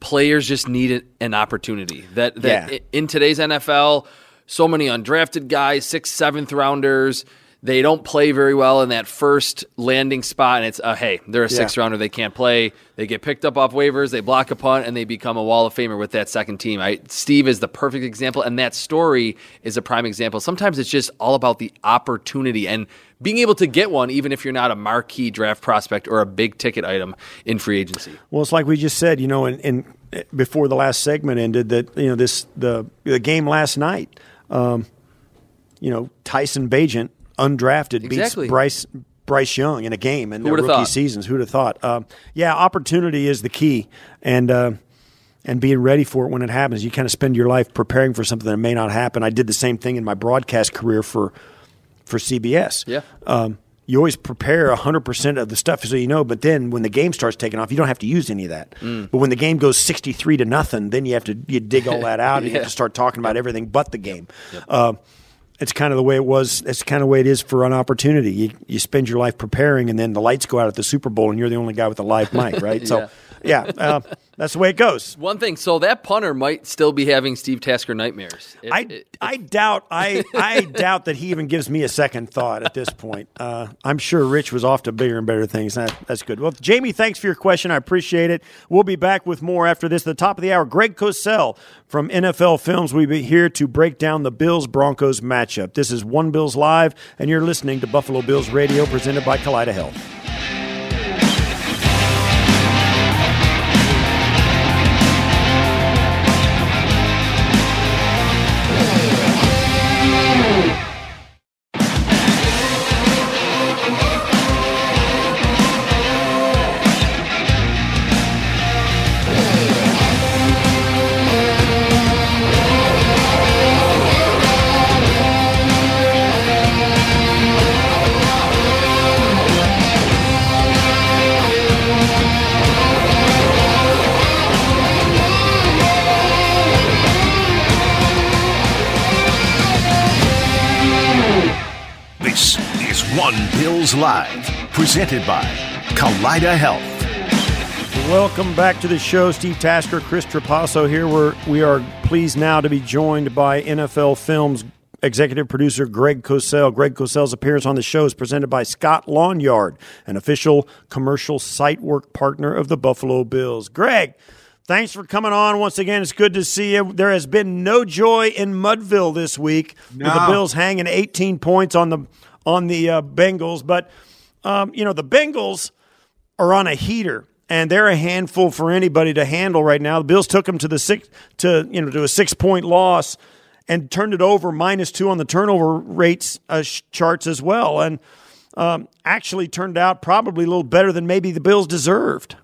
players just need an- opportunity. That that Yeah. in today's NFL, so many undrafted guys, sixth, seventh rounders. They don't play very well in that first landing spot, and it's uh, hey, they're a sixth rounder. They can't play. They get picked up off waivers. They block a punt, and they become a Wall of Famer with that second team. I, Steve is the perfect example, and that story is a prime example. Sometimes it's just all about the opportunity and being able to get one, even if you're not a marquee draft prospect or a big ticket item in free agency. Well, it's like we just said, you know, and, and before the last segment ended, that you know this the the game last night. Um, you know, Tyson Bagent, undrafted, Exactly. beats Bryce Bryce Young in a game in their rookie thought? seasons. Who'd have thought? Um, yeah, opportunity is the key, and uh, and being ready for it when it happens. You kind of spend your life preparing for something that may not happen. I did the same thing in my broadcast career for for CBS. Yeah. Um, you always prepare 100% of the stuff so you know, but then when the game starts taking off, you don't have to use any of that. Mm. But when the game goes 63 to nothing, then you have to you dig all [LAUGHS] that out and you have to start talking about everything but the game. Um, it's kind of the way it was. It's kind of the way it is for an opportunity. You, you spend your life preparing, and then the lights go out at the Super Bowl, and you're the only guy with a live mic, right? [LAUGHS] So, yeah, uh, that's the way it goes. One thing, so that punter might still be having Steve Tasker nightmares. If- I, if- I doubt [LAUGHS] I I doubt that he even gives me a second thought at this point. Uh, I'm sure Rich was off to bigger and better things. That, that's good. Well, Jamie, thanks for your question. I appreciate it. We'll be back with more after this. At the top of the hour, Greg Cosell from NFL Films We'll be here to break down the Bills Broncos matchup. This is One Bills Live, and you're listening to Buffalo Bills Radio, presented by Kaleida Health. Live, presented by Kaleida Health. Welcome back to the show. Steve Tasker, Chris Trapasso here. We're, we are pleased now to be joined by NFL Films executive producer Greg Cosell. Greg Cosell's appearance on the show is presented by Scott Lawn Yard, an official commercial site work partner of the Buffalo Bills. Greg, Thanks for coming on once again. It's good to see you. There has been no joy in Mudville this week No. with the Bills hanging 18 points on the on the uh, Bengals. But um, you know the Bengals are on a heater, and they're a handful for anybody to handle right now. The Bills took them to the six to you know to a six point loss and turned it over minus two on the turnover rates uh, sh- charts as well, and um, actually turned out probably a little better than maybe the Bills deserved.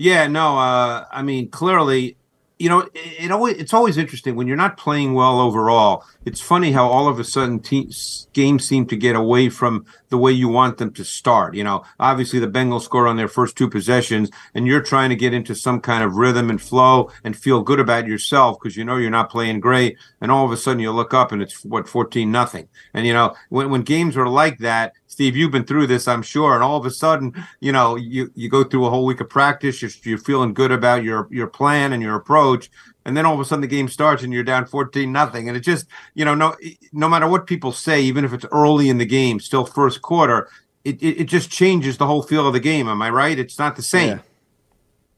Yeah, no, uh, I mean, clearly, you know, it, it always it's always interesting when you're not playing well overall. It's funny how all of a sudden te- games seem to get away from the way you want them to start. You know, obviously the Bengals score on their first two possessions, and you're trying to get into some kind of rhythm and flow and feel good about yourself because you know you're not playing great, and all of a sudden you look up and it's what fourteen nothing. And you know, when when games are like that, Steve, you've been through this, I'm sure, and all of a sudden, you know, you you go through a whole week of practice, you're, you're feeling good about your your plan and your approach, and then all of a sudden the game starts and you're down 14 nothing, and it just, you know, no no matter what people say, even if it's early in the game, still first quarter, it it, it just changes the whole feel of the game. Am I right? It's not the same. Yeah.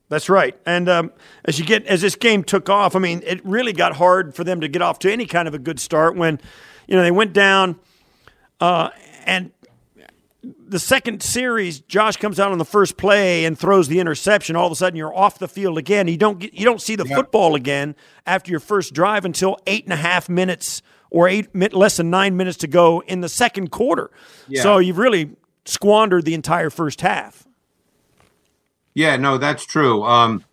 That's right. And um, as you get as this game took off, I mean, it really got hard for them to get off to any kind of a good start when, you know, they went down, uh, and the second series, Josh comes out on the first play and throws the interception. All of a sudden, you're off the field again. You don't get, you don't see the football again after your first drive until eight and a half minutes or eight less than nine minutes to go in the second quarter. Yeah. So you've really squandered the entire first half. Yeah, no, that's true. Um,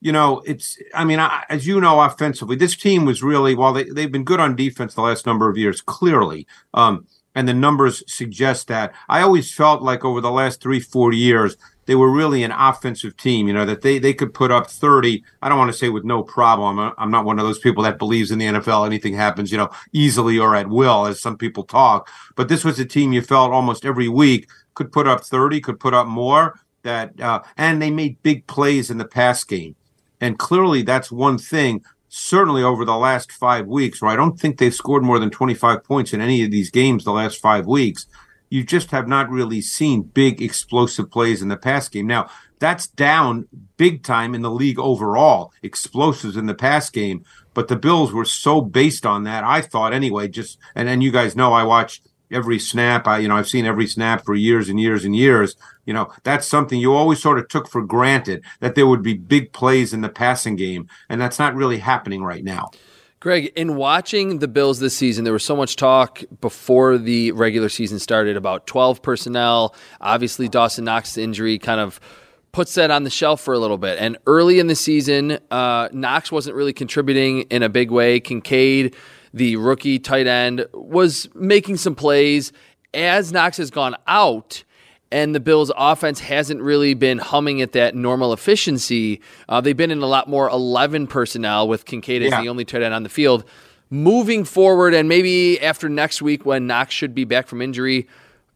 you know, it's, I mean, I, as you know, offensively, this team was really, while they, they've been good on defense the last number of years, clearly, um, and the numbers suggest that. I always felt like over the last three, four years, they were really an offensive team, you know, that they, they could put up 30. I don't want to say with no problem. I'm, not one of those people that believes in the NFL, anything happens, you know, easily or at will, as some people talk. But this was a team you felt almost every week could put up 30, could put up more that uh, and they made big plays in the pass game and clearly that's one thing certainly over the last five weeks where i don't think they've scored more than 25 points in any of these games the last five weeks you just have not really seen big explosive plays in the pass game. Now that's down big time in the league overall explosives in the pass game but the bills were so based on that i thought anyway just and and you guys know i watch every snap. I, you know, I've seen every snap for years and years and years. You know, that's something you always sort of took for granted that there would be big plays in the passing game, and that's not really happening right now. Greg, in watching the Bills this season, there was so much talk before the regular season started about 12 personnel. Obviously, Dawson Knox's injury kind of puts that on the shelf for a little bit. And early in the season, uh, Knox wasn't really contributing in a big way. Kincaid, the rookie tight end, was making some plays. As Knox has gone out, and the Bills' offense hasn't really been humming at that normal efficiency. Uh, they've been in a lot more 11 personnel with Kincaid as Yeah. the only tight end on the field. Moving forward, and maybe after next week when Knox should be back from injury,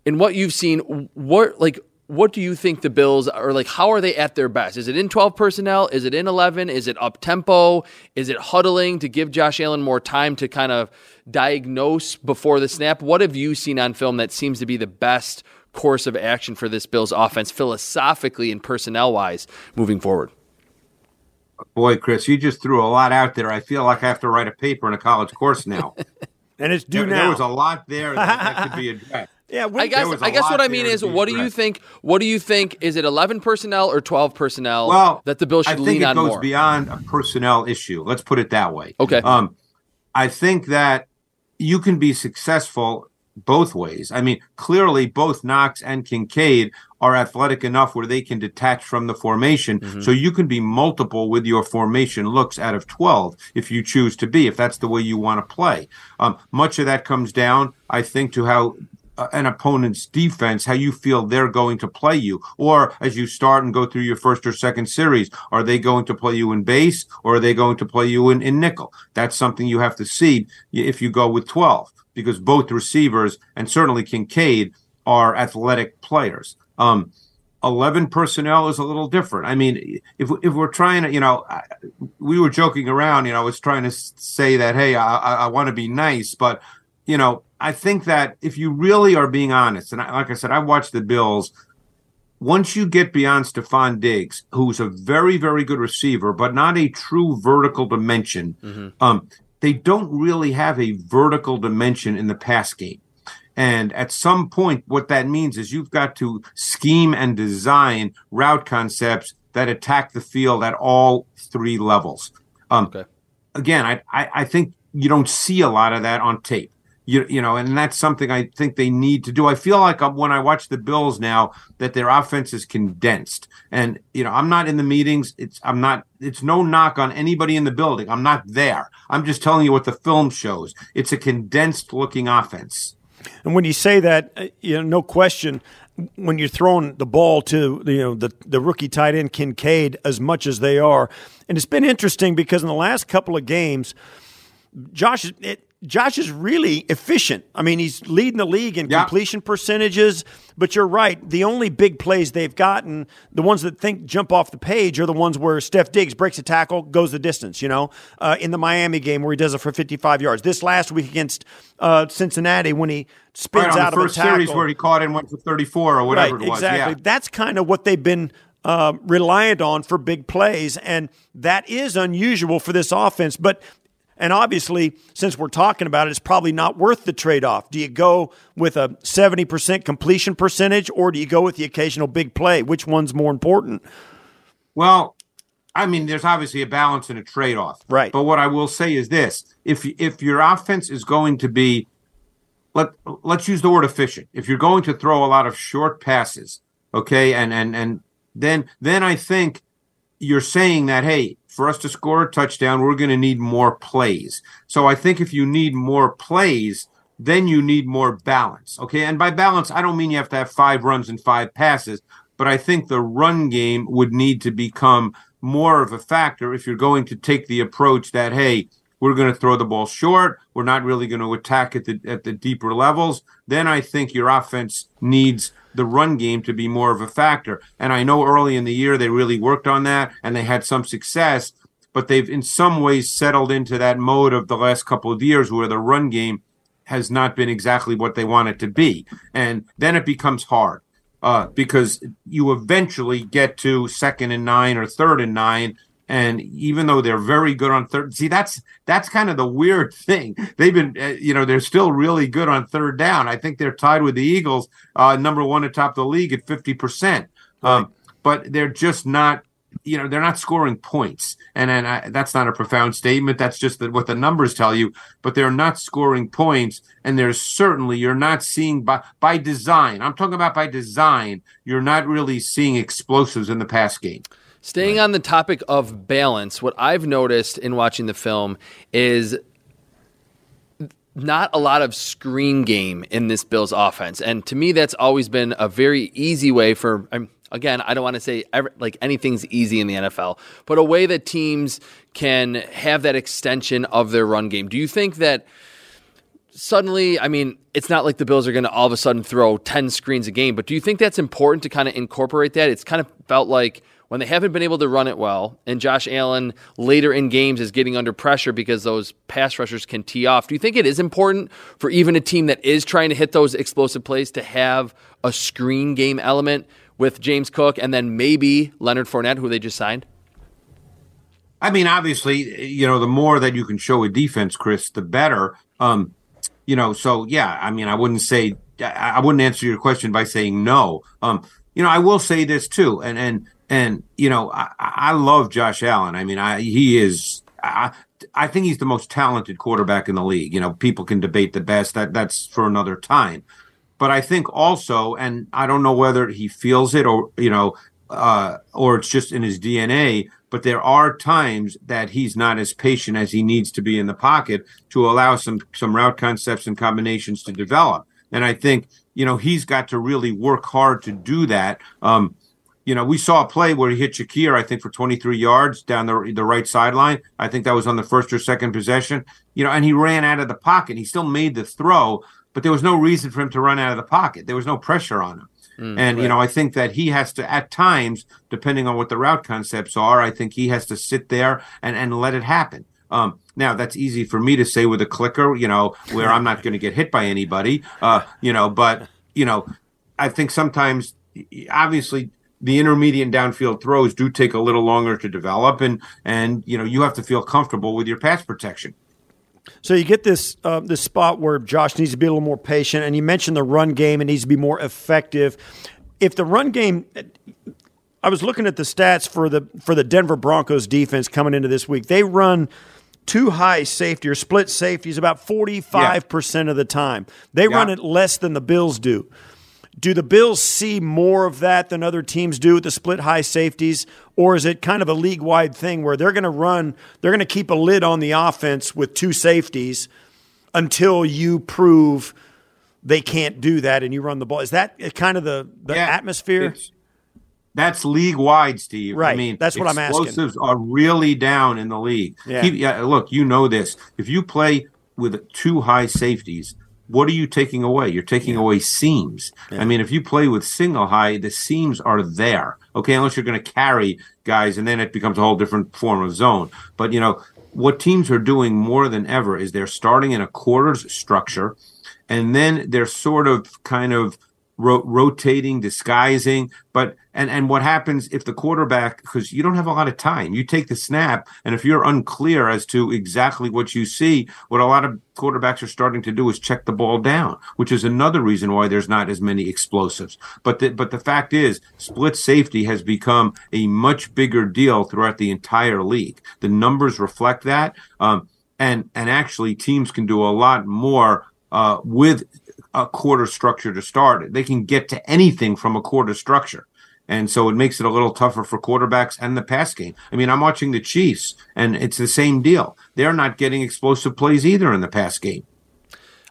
in what you've seen, what like what do you think the Bills are like? How are they at their best? Is it in 12 personnel? Is it in 11? Is it up tempo? Is it huddling to give Josh Allen more time to kind of diagnose before the snap? What have you seen on film that seems to be the best course of action for this Bills offense philosophically and personnel wise moving forward? Boy, Chris, you just threw a lot out there. I feel like I have to write a paper in a college course now. [LAUGHS] And it's due there, now. there was a lot there that, that could be [LAUGHS] addressed. yeah, we, I guess was a I guess what I mean is what do you think what do you think is it 11 personnel or 12 personnel Well, that the Bills I think it goes more? beyond a personnel issue. Let's put it that way. Okay. Um, I think that you can be successful both ways. I mean, clearly both Knox and Kincaid are athletic enough where they can detach from the formation. Mm-hmm. So you can be multiple with your formation looks out of 12 if you choose to be, if that's the way you want to play. Um, much of that comes down, I think, to how uh, an opponent's defense, how you feel they're going to play you. Or as you start and go through your first or second series, are they going to play you in base or are they going to play you in, in nickel? That's something you have to see if you go with 12 because both receivers and certainly Kincaid are athletic players. Um, 11 personnel is a little different. I mean, if, if we're trying to, you know, I- we were joking around, you know, I was trying to say that, hey, I, I, I want to be nice, but, you know, I think that if you really are being honest, and I, like I said, I watched the Bills once you get beyond Stefon Diggs, who's a very, very good receiver, but not a true vertical dimension, mm-hmm. um, they don't really have a vertical dimension in the pass game. And at some point, what that means is you've got to scheme and design route concepts that attack the field at all three levels. Um, okay. Again, I, I, I think you don't see a lot of that on tape you, you know, and that's something I think they need to do. I feel like uh, when I watch the Bills now that their offense is condensed, and you know, I'm not in the meetings. It's I'm not. It's no knock on anybody in the building. I'm not there. I'm just telling you what the film shows. It's a condensed looking offense. And when you say that, uh, you know, no question, when you're throwing the ball to you know the the rookie tight end Kincaid as much as they are, and it's been interesting because in the last couple of games, Josh, it, Josh is really efficient. I mean, he's leading the league in yeah. completion percentages. But you're right. The only big plays they've gotten, the ones that think jump off the page, are the ones where Steph Diggs breaks a tackle, goes the distance. You know, uh, in the Miami game where he does it for 55 yards. This last week against uh, Cincinnati when he spins right, out of the first series where he caught and went for 34 or whatever right, it was. Exactly. Yeah. That's kind of what they've been. Uh, reliant on for big plays, and that is unusual for this offense. But and obviously, since we're talking about it, it's probably not worth the trade off. Do you go with a 70% completion percentage or do you go with the occasional big play? Which one's more important? Well, I mean, there's obviously a balance and a trade off. Right. But what I will say is this if, if your offense is going to be, let, let's use the word efficient. If you're going to throw a lot of short passes, okay, and, and, and then, then I think you're saying that, hey, for us to score a touchdown, we're going to need more plays. So I think if you need more plays, then you need more balance. Okay. And by balance, I don't mean you have to have five runs and five passes, but I think the run game would need to become more of a factor if you're going to take the approach that, hey, we're going to throw the ball short. We're not really going to attack at the at the deeper levels. Then I think your offense needs the run game to be more of a factor. And I know early in the year they really worked on that and they had some success, but they've in some ways settled into that mode of the last couple of years where the run game has not been exactly what they want it to be. And then it becomes hard uh, because you eventually get to second and nine or third and nine and even though they're very good on third, see that's that's kind of the weird [LAUGHS] thing. They've been, uh, you know, they're still really good on third down. I think they're tied with the Eagles, uh, number one atop the league at fifty percent. Um, but they're just not, you know, they're not scoring points. And and I, that's not a profound statement. That's just the, what the numbers tell you. But they're not scoring points, and there's certainly you're not seeing by by design. I'm talking about by design. You're not really seeing explosives in the pass game. Staying right. on the topic of balance, what I've noticed in watching the film is not a lot of screen game in this Bills offense. And to me, that's always been a very easy way for. I'm, again, I don't want to say every, like anything's easy in the NFL, but a way that teams can have that extension of their run game. Do you think that suddenly, I mean, it's not like the Bills are going to all of a sudden throw 10 screens a game, but do you think that's important to kind of incorporate that? It's kind of felt like when they haven't been able to run it well, and Josh Allen later in games is getting under pressure because those pass rushers can tee off. Do you think it is important for even a team that is trying to hit those explosive plays to have a screen game element with James Cook and then maybe Leonard Fournette, who they just signed? I mean, obviously, you know, the more that you can show a defense, Chris, the better. Um, you know, so yeah, I mean, I wouldn't say I wouldn't answer your question by saying no. Um, you know, I will say this too, and and and you know, I, I love Josh Allen. I mean, I he is. I, I think he's the most talented quarterback in the league. You know, people can debate the best. That that's for another time. But I think also, and I don't know whether he feels it or you know, uh, or it's just in his DNA. But there are times that he's not as patient as he needs to be in the pocket to allow some some route concepts and combinations to develop. And I think you know he's got to really work hard to do that. Um, you know, we saw a play where he hit Shakir, I think, for 23 yards down the the right sideline. I think that was on the first or second possession. You know, and he ran out of the pocket. He still made the throw, but there was no reason for him to run out of the pocket. There was no pressure on him. Mm, and right. you know, I think that he has to, at times, depending on what the route concepts are, I think he has to sit there and and let it happen. Um, now that's easy for me to say with a clicker, you know, where I'm not going to get hit by anybody, uh, you know, but you know, I think sometimes obviously the intermediate and downfield throws do take a little longer to develop, and and you know you have to feel comfortable with your pass protection. So you get this uh, this spot where Josh needs to be a little more patient, and you mentioned the run game; it needs to be more effective. If the run game, I was looking at the stats for the for the Denver Broncos defense coming into this week. They run two high safety or split safeties about forty five percent of the time. They Yeah. run it less than the Bills do. Do the Bills see more of that than other teams do with the split high safeties, or is it kind of a league wide thing where they're going to run, they're going to keep a lid on the offense with two safeties until you prove they can't do that and you run the ball? Is that kind of the, the Yeah, atmosphere? That's league wide, Steve. I Right, mean, that's what I'm asking. Explosives are really down in the league. Yeah. Keep- yeah, look, you know this. If you play with two high safeties, what are you taking away? You're taking away seams. I mean, if you play with single high, the seams are there. Okay, unless you're going to carry guys, and then it becomes a whole different form of zone. But you know what teams are doing more than ever is they're starting in a quarters structure, and then they're sort of kind of ro- rotating, disguising. But and and what happens if the quarterback because you don't have a lot of time, you take the snap, and if you're unclear as to exactly what you see, what a lot of quarterbacks are starting to do is check the ball down, which is another reason why there's not as many explosives. But the, but the fact is, split safety has become a much bigger deal throughout the entire league. The numbers reflect that. Um, and and actually teams can do a lot more uh, with a quarter structure to start. They can get to anything from a quarter structure. And so it makes it a little tougher for quarterbacks and the pass game. I mean, I'm watching the Chiefs, and it's the same deal. They're not getting explosive plays either in the pass game.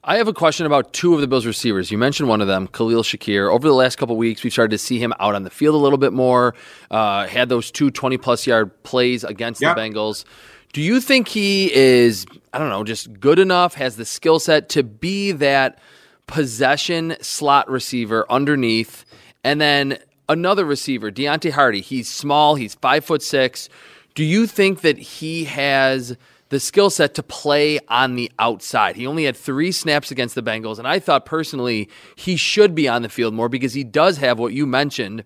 I have a question about two of the Bills receivers. You mentioned one of them, Khalil Shakir. Over the last couple of weeks, we've started to see him out on the field a little bit more. Uh, had those two 20 plus yard plays against Yep. the Bengals. Do you think he is, I don't know, just good enough, has the skill set to be that possession slot receiver underneath? And then another receiver, Deonte Harty. He's small, he's five foot six. Do you think that he has the skill set to play on the outside? He only had three snaps against the Bengals, and I thought personally he should be on the field more because he does have what you mentioned.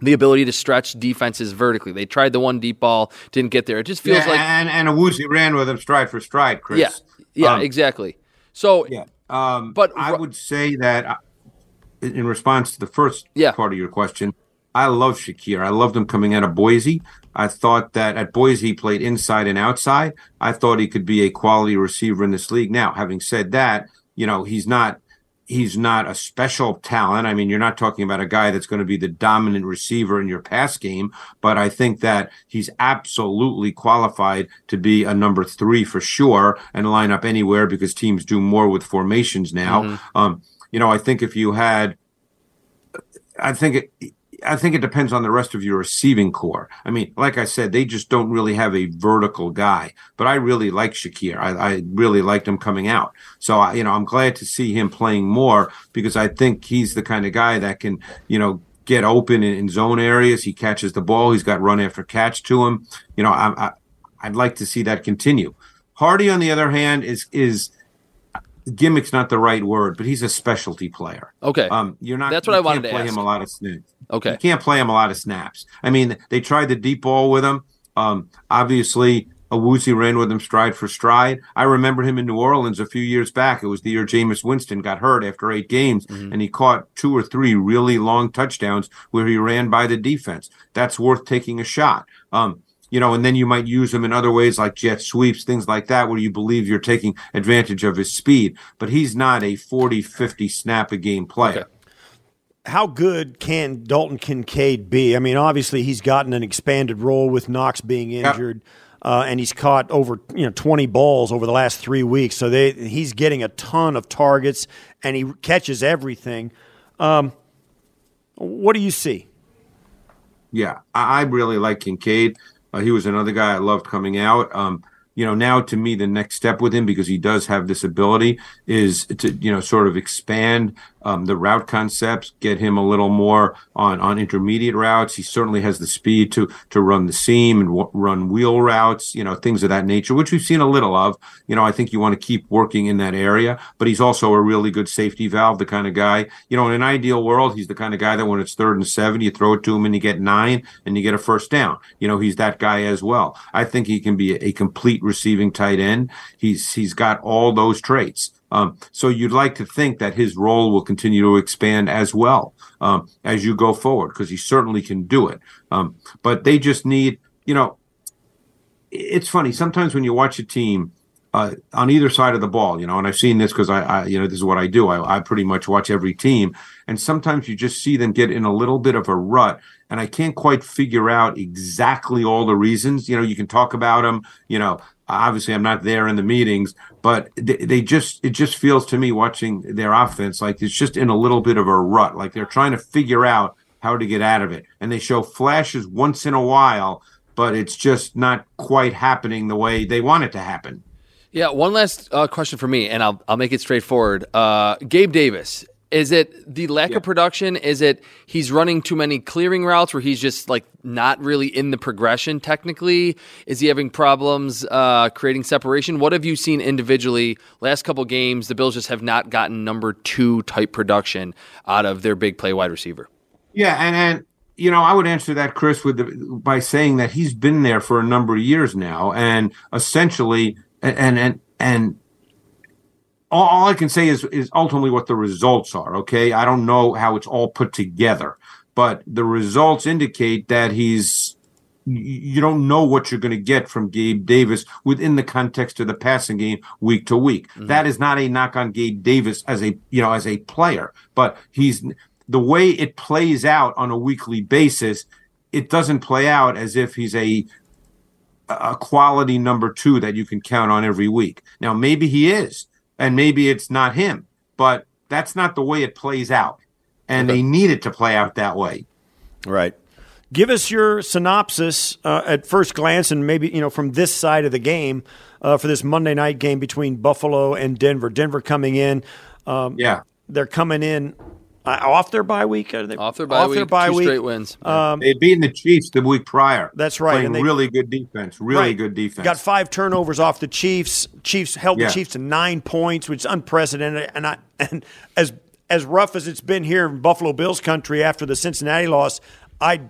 The ability to stretch defenses vertically. They tried the one deep ball, didn't get there. It just feels yeah, like and and Awuzie ran with him stride for stride, Chris. yeah, yeah, Um, exactly. So Yeah. Um, But I would say that uh, in response to the first Yeah. part of your question, I love Shakir. I loved him coming out of Boise. I thought that at Boise he played inside and outside. I thought he could be a quality receiver in this league. Now, having said that, you know, he's not he's not a special talent. I mean, you're not talking about a guy that's going to be the dominant receiver in your pass game, but I think that he's absolutely qualified to be a number three for sure and line up anywhere because teams do more with formations now. Um, you know, I think if you had, I think it, I think it depends on the rest of your receiving corps. I mean, like I said, they just don't really have a vertical guy. But I really like Shakir. I, I really liked him coming out. So I, you know, I'm glad to see him playing more because I think he's the kind of guy that can, you know, get open in, in zone areas. He catches the ball. He's got run after catch to him. You know, I, I I'd like to see that continue. Harty, on the other hand, is is gimmick's not the right word, but he's a specialty player. Okay. Um, you're not. That's what I wanted to play ask. him a lot of snaps. Okay. You can't play him a lot of snaps. I mean, they tried the deep ball with him. Um, obviously, Awuzie ran with him stride for stride. I remember him in New Orleans a few years back. It was the year Jameis Winston got hurt after eight games, Mm-hmm. and he caught two or three really long touchdowns where he ran by the defense. That's worth taking a shot. Um, you know, and then you might use him in other ways like jet sweeps, things like that, where you believe you're taking advantage of his speed. But he's not a 40, 50 snap a game player. Okay. How good can Dalton Kincaid be? I mean, obviously he's gotten an expanded role with Knox being injured, uh, and he's caught over you know twenty balls over the last three weeks. So they he's getting a ton of targets, and he catches everything. Um, what do you see? Yeah, I, I really like Kincaid. Uh, he was another guy I loved coming out. Um, you know, now to me, the next step with him, because he does have this ability, is to, you know, sort of expand um, the route concepts, get him a little more on on intermediate routes. He certainly has the speed to to run the seam and w- run wheel routes, you know, things of that nature, which we've seen a little of. You know, I think you want to keep working in that area, but he's also a really good safety valve, the kind of guy. You know, in an ideal world, he's the kind of guy that when it's third and seven, you throw it to him and you get nine and you get a first down. You know, he's that guy as well. I think he can be a, a complete receiving tight end. He's he's got all those traits. Um, so you'd like to think that his role will continue to expand as well um, as you go forward because he certainly can do it. Um, but they just need, you know, it's funny sometimes when you watch a team uh, on either side of the ball, you know, and I've seen this because I, I, you know, this is what I do. I, I pretty much watch every team, and sometimes you just see them get in a little bit of a rut, and I can't quite figure out exactly all the reasons. You know, you can talk about them. You know, obviously I'm not there in the meetings, but they, just it just feels to me watching their offense like it's just in a little bit of a rut, like they're trying to figure out how to get out of it, and they show flashes once in a while, but it's just not quite happening the way they want it to happen. Yeah, one last uh, question for me, and I'll I'll make it straightforward. Uh, Gabe Davis, is it the lack yeah. of production? Is it he's running too many clearing routes where he's just like not really in the progression technically? Is he having problems uh, creating separation? What have you seen individually? Last couple games, the Bills just have not gotten number two type production out of their big play wide receiver. Yeah, and and you know, I would answer that, Chris, with the, by saying that he's been there for a number of years now, and essentially and and and all, all I can say is is ultimately what the results are. Okay, I don't know how it's all put together, but the results indicate that he's you don't know what you're going to get from Gabe Davis within the context of the passing game week to week. Mm-hmm. That is not a knock on Gabe Davis as a you know as a player, but he's the way it plays out on a weekly basis. It doesn't play out as if he's a a quality number two that you can count on every week. Now, maybe he is, and maybe it's not him, but that's not the way it plays out. And okay. they need it to play out that way. Right. Give us your synopsis uh, at first glance, and maybe you know from this side of the game uh, for this Monday night game between Buffalo and Denver. Denver coming in. Um, yeah, they're coming in uh, off their bye week. Are they, off their bye off week, their bye two week. straight wins. Um, They'd beaten the Chiefs the week prior. That's right. and they, really good defense. Really right. good defense. Got five turnovers off the Chiefs. Chiefs held yeah. the Chiefs to nine points, which is unprecedented. And I, and as as rough as it's been here in Buffalo Bills country after the Cincinnati loss, I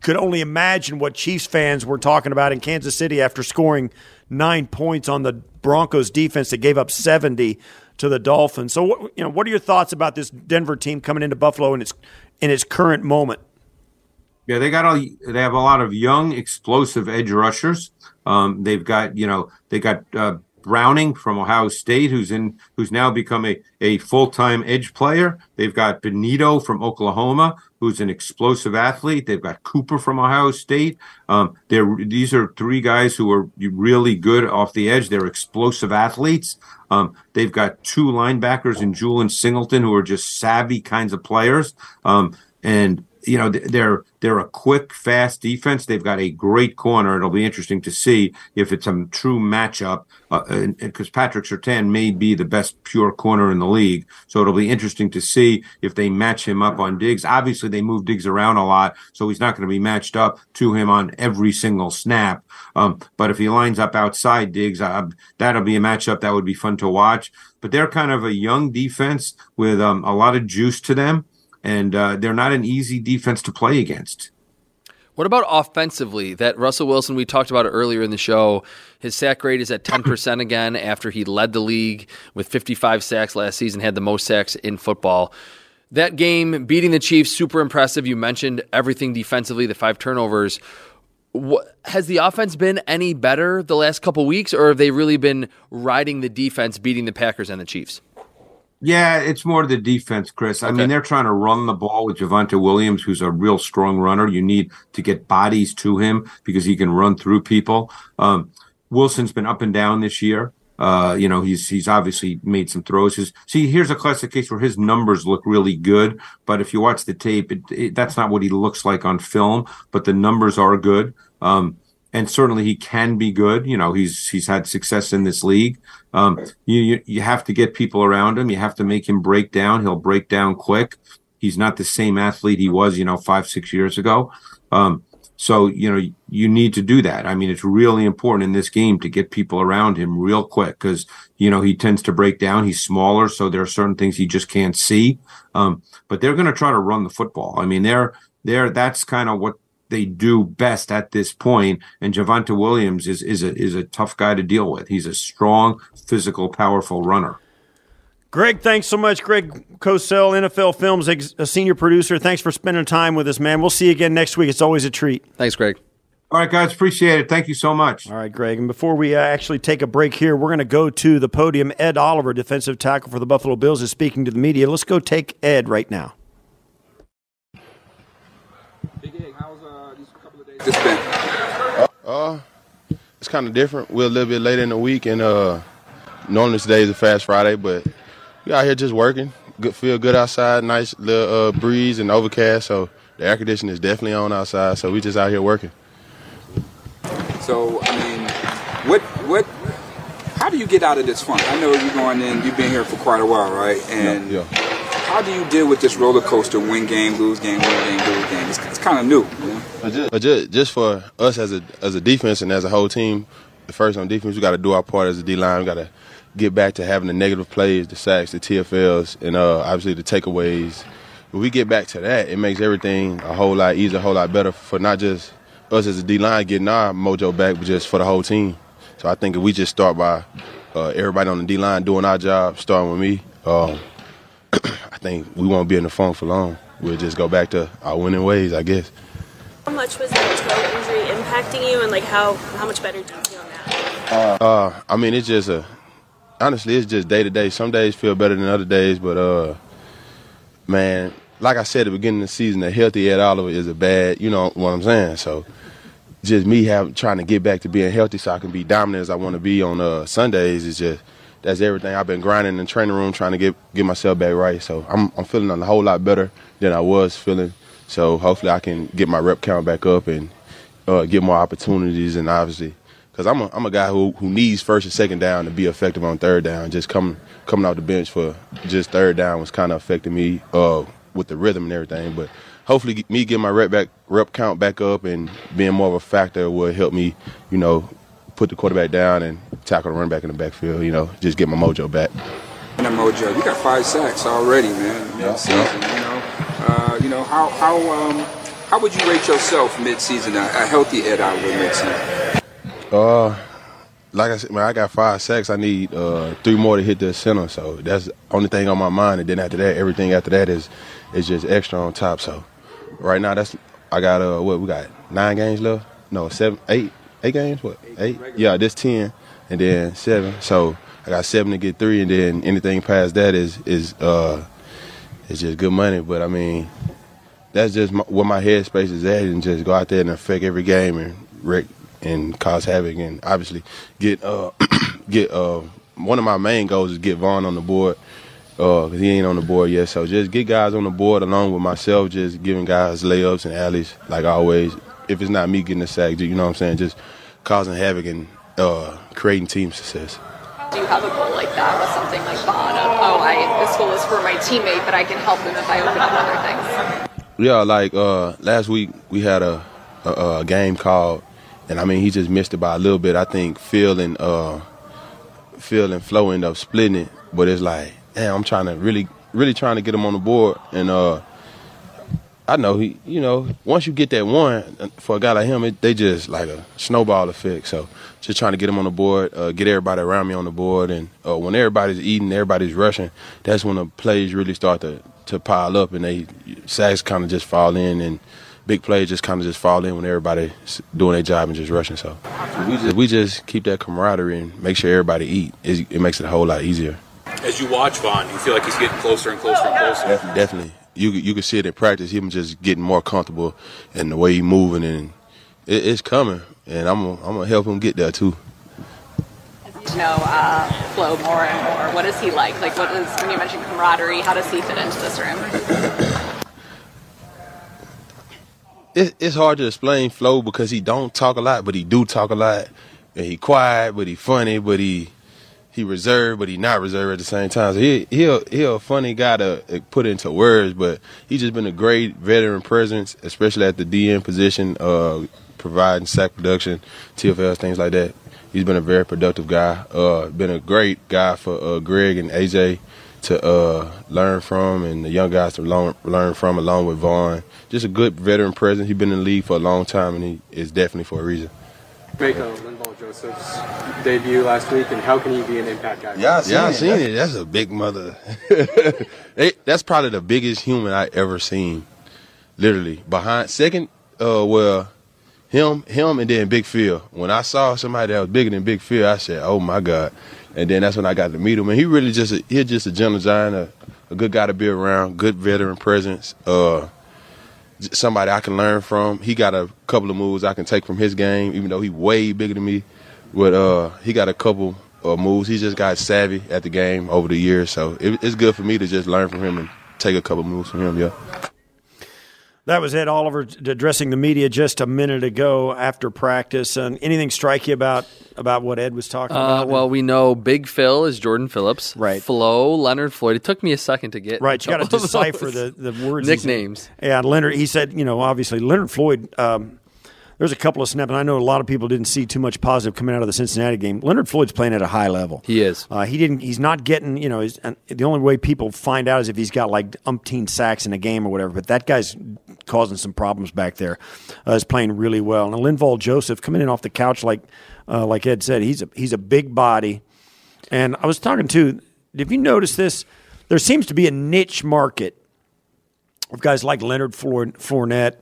could only imagine what Chiefs fans were talking about in Kansas City after scoring nine points on the Broncos defense that gave up 70 to the Dolphins. So, what, you know, what are your thoughts about this Denver team coming into Buffalo in its in its current moment? Yeah, they got a they have a lot of young, explosive edge rushers. Um, they've got you know they got uh, Browning from Ohio State, who's in who's now become a, a full time edge player. They've got Bonitto from Oklahoma, who's an explosive athlete. They've got Cooper from Ohio State. Um, they're these are three guys who are really good off the edge. They're explosive athletes. Um, they've got two linebackers in Jewell and Singleton who are just savvy kinds of players. Um, and you know they're they're a quick, fast defense. They've got a great corner. It'll be interesting to see if it's a true matchup because uh, Patrick Surtain may be the best pure corner in the league. So it'll be interesting to see if they match him up on Diggs. Obviously, they move Diggs around a lot, so he's not going to be matched up to him on every single snap. Um, but if he lines up outside Diggs, uh, that'll be a matchup that would be fun to watch. But they're kind of a young defense with um, a lot of juice to them and uh, they're not an easy defense to play against. What about offensively? That Russell Wilson we talked about earlier in the show. His sack rate is at 10% [CLEARS THROAT] again after he led the league with 55 sacks last season, had the most sacks in football. That game, beating the Chiefs, super impressive. You mentioned everything defensively, the five turnovers. What, has the offense been any better the last couple weeks, or have they really been riding the defense, beating the Packers and the Chiefs? Yeah, it's more the defense, Chris. I mean, they're trying to run the ball with Javonte Williams, who's a real strong runner. You need to get bodies to him because he can run through people. Um, Wilson's been up and down this year. Uh, you know, he's he's obviously made some throws. His, see, here's a classic case where his numbers look really good, but if you watch the tape, it, it, that's not what he looks like on film. But the numbers are good. Um, and certainly he can be good. You know, he's he's had success in this league. Um, you, you have to get people around him. You have to make him break down. He'll break down quick. He's not the same athlete he was, you know, five six years ago. Um, so you know you need to do that. I mean, it's really important in this game to get people around him real quick because you know he tends to break down. He's smaller, so there are certain things he just can't see. Um, but they're going to try to run the football. I mean, they're they're that's kind of what they do best at this point. And Javonte Williams is is a is a tough guy to deal with. He's a strong, physical, powerful runner. Greg, thanks so much. Greg Cosell, NFL Films, a senior producer. Thanks for spending time with us, man. We'll see you again next week. It's always a treat. Thanks, Greg. All right, guys, appreciate it. Thank you so much. All right, Greg. And before we uh, actually take a break here, we're going to go to the podium. Ed Oliver, defensive tackle for the Buffalo Bills, is speaking to the media. Let's go take Ed right now. This been? Uh, it's kind of different. We're a little bit later in the week, and uh, normally today is a fast Friday, but we out here just working. Good, feel good outside. Nice little uh, breeze and overcast, so the air conditioning is definitely on outside. So we just out here working. So I mean, what what? How do you get out of this funk? I know you're going in. You've been here for quite a while, right? And yeah. yeah how do you deal with this roller coaster? Win game, lose game, win game, lose game. It's, it's kind of new. You know? just, just for us as a as a defense and as a whole team, the first on defense, we got to do our part as a D line. We got to get back to having the negative plays, the sacks, the TFLs, and uh, obviously the takeaways. When we get back to that, it makes everything a whole lot easier, a whole lot better for not just us as a D line getting our mojo back, but just for the whole team. So I think if we just start by uh, everybody on the D line doing our job, starting with me. Um, I think we won't be in the funk for long. We'll just go back to our winning ways, I guess. How much was that toe injury impacting you, and like how how much better do you feel now? Uh, uh I mean, it's just a honestly, it's just day to day. Some days feel better than other days, but uh, man, like I said at the beginning of the season, a healthy Ed Oliver is a bad. You know what I'm saying? So just me have trying to get back to being healthy so I can be dominant as I want to be on uh, Sundays is just that's everything. I've been grinding in the training room trying to get get myself back right. So I'm I'm feeling a whole lot better than I was feeling. So hopefully I can get my rep count back up and uh, get more opportunities and obviously because I'm a I'm a guy who who needs first and second down to be effective on third down. Just coming coming off the bench for just third down was kind of affecting me uh, with the rhythm and everything. But hopefully me getting my rep back rep count back up and being more of a factor will help me, you know, put the quarterback down and tackle the running back in the backfield. You know, just get my mojo back. And mojo, you got five sacks already, man. Yeah. Season, you know, uh, you know how how um, how would you rate yourself mid-season? A, a healthy Ed Oliver mid-season. Uh, like I said, man, I got five sacks. I need uh, three more to hit the center. So that's the only thing on my mind. And then after that, everything after that is is just extra on top. So right now, that's I got uh what we got nine games left. No, seven, eight, eight games. What eight? Yeah, this ten and then seven. So I got seven to get three, and then anything past that is is uh is just good money. But I mean, that's just my, where my headspace is at, and just go out there and affect every game and wreck and cause havoc, and obviously get uh [CLEARS THROAT] get uh one of my main goals is get Von on the board. Uh, cause he ain't on the board yet, so just get guys on the board along with myself, just giving guys layups and alleys like always. If it's not me getting the sack, you know what I'm saying, just causing havoc and uh, creating team success. Do you have a goal like that with something like Von oh, I, this goal is for my teammate, but I can help him if I open up other things? Yeah, like uh, last week we had a, a, a, game called, and I mean, he just missed it by a little bit. I think Phil and, uh, Phil and Flo end up splitting it, but it's like, damn, I'm trying to really, really trying to get him on the board, and uh, I know he, you know, once you get that one for a guy like him, it, they just like a snowball effect. So just trying to get him on the board, uh, get everybody around me on the board, and uh, when everybody's eating, everybody's rushing, that's when the plays really start to to pile up, and they sacks kind of just fall in, and big plays just kind of just fall in when everybody's doing their job and just rushing. So we just we just keep that camaraderie and make sure everybody eat. It, it makes it a whole lot easier. As you watch Von, you feel like he's getting closer and closer and closer. Definitely you you can see it in practice. Him just getting more comfortable and the way he moving, and it, it's coming. And I'm gonna, I'm gonna help him get there too. As you know uh, Flo more and more. What is he like? Like, what is when you mentioned camaraderie? How does he fit into this room? it, it's hard to explain Flo because he don't talk a lot, but he do talk a lot, and he quiet, but he funny, but he he reserved, but he not reserved at the same time. So he he a, he a funny guy to put into words, but he's just been a great veteran presence, especially at the DN position, uh, providing sack production, TFLs, things like that. He's been a very productive guy. Uh, been a great guy for uh, Greg and AJ to uh, learn from, and the young guys to learn from, along with Von. Just a good veteran presence. He's been in the league for a long time, and he is definitely for a reason. Make a Linval Joseph's debut last week, and how can he be an impact guy? Yeah, I seen, yeah, I seen it. That's a big mother. [LAUGHS] They- that's probably the biggest human I ever seen. Literally behind second, uh, well, him, him, and then Big Phil. When I saw somebody that was bigger than Big Phil, I said, "Oh my God!" And then that's when I got to meet him. And he really just a, he's just a gentle giant, a, a good guy to be around, good veteran presence. Uh, j- somebody I can learn from. He got a couple of moves I can take from his game, even though he way bigger than me. But uh, he got a couple of moves. He just got savvy at the game over the years, so it, it's good for me to just learn from him and take a couple moves from him. Yeah. That was Ed Oliver addressing the media just a minute ago after practice. And anything strike you about about what Ed was talking Uh, about? well, we know Big Phil is Jordan Phillips. Right. Flo, Leonard Floyd. It took me a second to get. Right, you got to decipher the, the words. [LAUGHS] nicknames. Yeah, Leonard. He said, you know, obviously Leonard Floyd. Um, there's a couple of snaps, and I know a lot of people didn't see too much positive coming out of the Cincinnati game. Leonard Floyd's playing at a high level. He is. Uh, he didn't. He's not getting. You know, the only way people find out is if he's got like umpteen sacks in a game or whatever. But that guy's causing some problems back there. Uh, is playing really well. And Linval Joseph coming in off the couch, like uh, like Ed said, he's a he's a big body. And I was talking to. If you notice this, there seems to be a niche market of guys like Leonard Four- Fournette,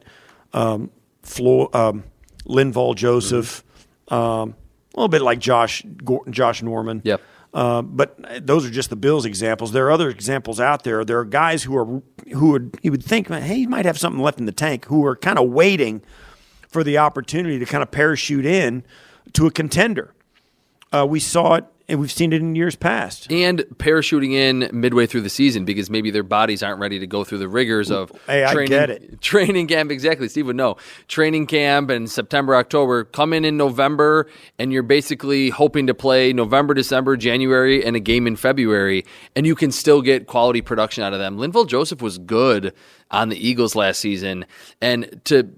um, Flo, um, Linval Joseph, um, a little bit like Josh Josh Norman. Yep. Uh, but those are just the Bills examples. There are other examples out there. There are guys who are who would you would think, hey, he might have something left in the tank, who are kind of waiting for the opportunity to kind of parachute in to a contender. Uh, we saw it, and we've seen it in years past. And parachuting in midway through the season because maybe their bodies aren't ready to go through the rigors of Hey, I training, get it. [LAUGHS] training camp. Exactly, Steve would know. Training camp and September, October come in in November, and you're basically hoping to play November, December, January, and a game in February, and you can still get quality production out of them. Linval Joseph was good on the Eagles last season, and to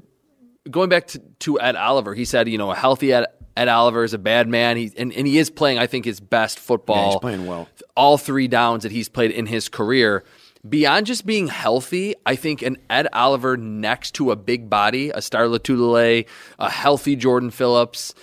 going back to, to Ed Oliver, he said, you know, a healthy Ed, Ed Oliver is a bad man. He and, and he is playing, I think, his best football. Yeah, he's playing well. All three downs that he's played in his career. Beyond just being healthy, I think an Ed Oliver next to a big body, a Star Lotulelei, a healthy Jordan Phillips,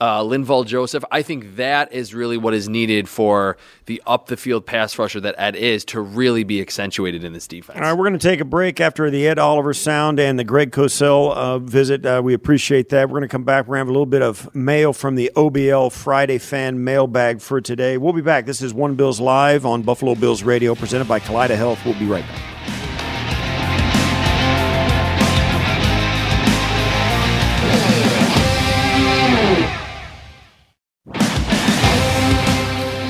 uh, Linval Joseph, I think that is really what is needed for the up the field pass rusher that Ed is to really be accentuated in this defense. All right, we're going to take a break after the Ed Oliver sound and the Greg Cosell uh, visit. Uh, we appreciate that. We're going to come back. We're going to have a little bit of mail from the OBL Friday fan mailbag for today. We'll be back. This is One Bills Live on Buffalo Bills Radio, presented by Kaleida Health. We'll be right back.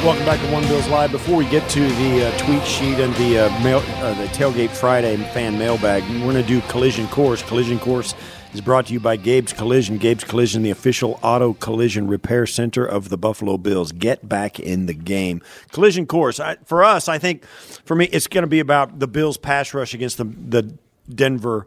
Welcome back to One Bills Live. Before we get to the uh, tweet sheet and the uh, mail, uh, the tailgate Friday fan mailbag, we're going to do Collision Course. Collision Course is brought to you by Gabe's Collision. Gabe's Collision, the official auto collision repair center of the Buffalo Bills. Get back in the game. Collision Course. I, for us, I think for me, it's going to be about the Bills pass rush against the the Denver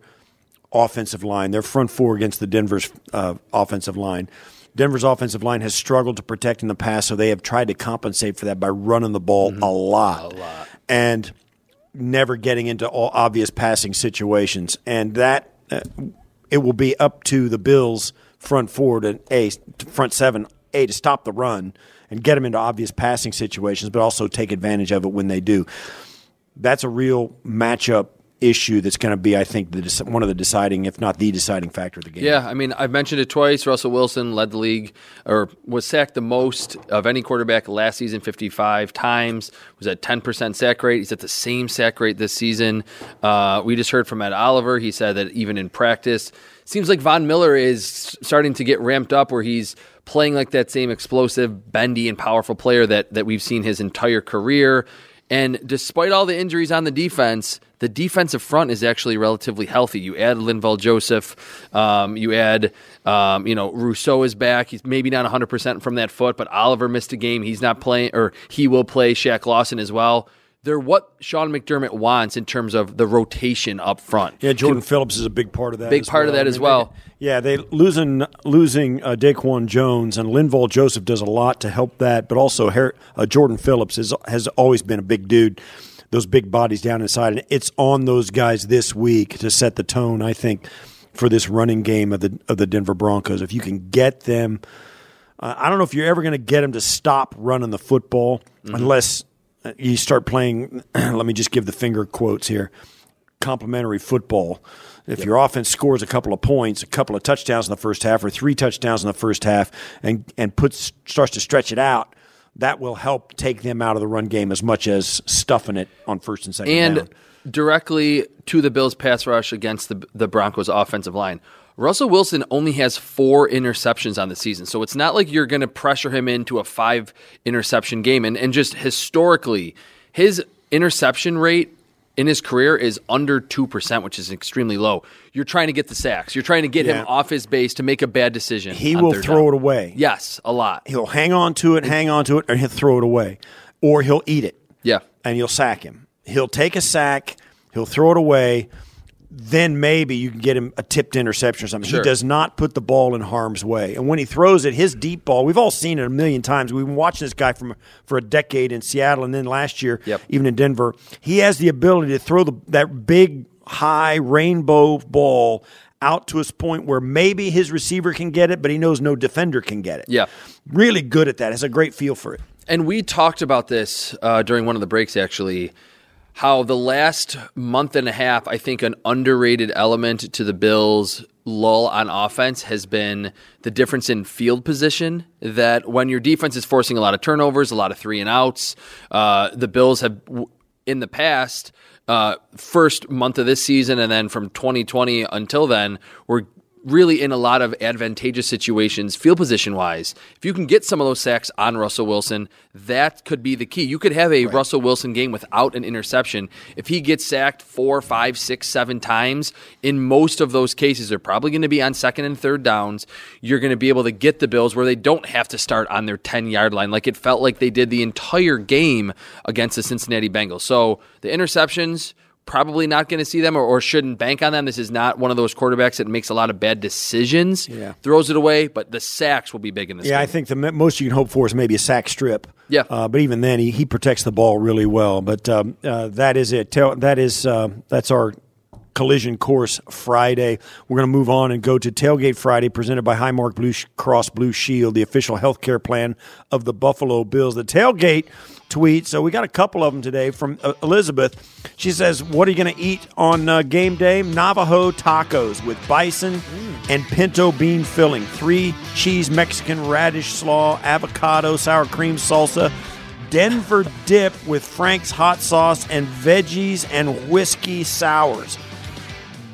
offensive line. Their front four against the Denver's uh, offensive line. Denver's offensive line has struggled to protect in the past, so they have tried to compensate for that by running the ball a lot, a lot, and never getting into all obvious passing situations. And that uh, it will be up to the Bills front four to a front seven a to stop the run and get them into obvious passing situations, but also take advantage of it when they do. That's a real matchup issue that's going to be, I think, the, one of the deciding, if not the deciding factor of the game. Yeah, I mean, I've mentioned it twice. Russell Wilson led the league, or was sacked the most of any quarterback last season, 55 times. Was at 10% sack rate. He's at the same sack rate this season. Uh, we just heard from Ed Oliver. He said that even in practice, seems like Von Miller is starting to get ramped up, where he's playing like that same explosive, bendy, and powerful player that that we've seen his entire career. And despite all the injuries on the defense, the defensive front is actually relatively healthy. You add Linval Joseph, um, you add, um, you know, Rousseau is back. He's maybe not 100% from that foot, but Oliver missed a game. He's not playing, or he will play Shaq Lawson as well. They're what Sean McDermott wants in terms of the rotation up front. Yeah, Jordan Phillips is a big part of that. Big part of that I as well. they- yeah, they losing losing uh, Daquan Jones and Linval Joseph does a lot to help that, but also uh, Jordan Phillips is, has always been a big dude. Those big bodies down inside, and it's on those guys this week to set the tone. I think for this running game of the of the Denver Broncos, if you can get them. Uh, I don't know if you're ever going to get them to stop running the football unless uh, you start playing. [CLEARS THROAT] let me just give the finger quotes here complementary football. If your offense scores a couple of points, a couple of touchdowns in the first half, or three touchdowns in the first half, and and puts starts to stretch it out, that will help take them out of the run game as much as stuffing it on first and second and down. directly to the Bills' pass rush against the the Broncos' offensive line. Russell Wilson only has four interceptions on the season, so it's not like you're going to pressure him into a five interception game. And and just historically, his interception rate in his career is under two percent, which is extremely low. You're trying to get the sacks. You're trying to get Yeah. him off his base to make a bad decision. He will throw down. it away. Yes, a lot. He'll hang on to it, hang on to it, and he'll throw it away, or he'll eat it. Yeah. and you'll sack him. He'll take a sack, he'll throw it away. Then maybe you can get him a tipped interception or something. Sure. He does not put the ball in harm's way. And when he throws it, his deep ball, we've all seen it a million times. We've been watching this guy from for a decade in Seattle and then last year, Yep. even in Denver. He has the ability to throw the, that big, high rainbow ball out to a point where maybe his receiver can get it, but he knows no defender can get it. Yeah. Really good at that. Has a great feel for it. And we talked about this uh, during one of the breaks, actually. How the last month and a half, I think, an underrated element to the Bills' lull on offense has been the difference in field position. That when your defense is forcing a lot of turnovers, a lot of three and outs, uh, the Bills have, in the past, uh, first month of this season and then from 2020 until then, were really in a lot of advantageous situations, field position wise. If you can get some of those sacks on Russell Wilson, that could be the key. You could have a Russell Wilson game without an interception. If he gets sacked four, five, six, seven times, in most of those cases, they're probably going to be on second and third downs. You're going to be able to get the Bills where they don't have to start on their 10 yard line like it felt like they did the entire game against the Cincinnati Bengals. So the interceptions, probably not going to see them or, or shouldn't bank on them. This is not one of those quarterbacks that makes a lot of bad decisions, Yeah. throws it away, but the sacks will be big in this Yeah, I think the most you can hope for is maybe a sack strip. Yeah. uh, but even then, he, he protects the ball really well. But um, uh, that is it. Tell, that is uh, that's our collision course Friday. We're going to move on and go to Tailgate Friday, presented by Highmark Blue Cross Blue Shield, the official health care plan of the Buffalo Bills. The Tailgate tweet. So we got a couple of them today from uh, Elizabeth. She says, "What are you going to eat on uh, game day? Navajo tacos with bison and pinto bean filling, three cheese Mexican radish slaw, avocado, sour cream salsa." Denver dip with Frank's hot sauce and veggies and whiskey sours.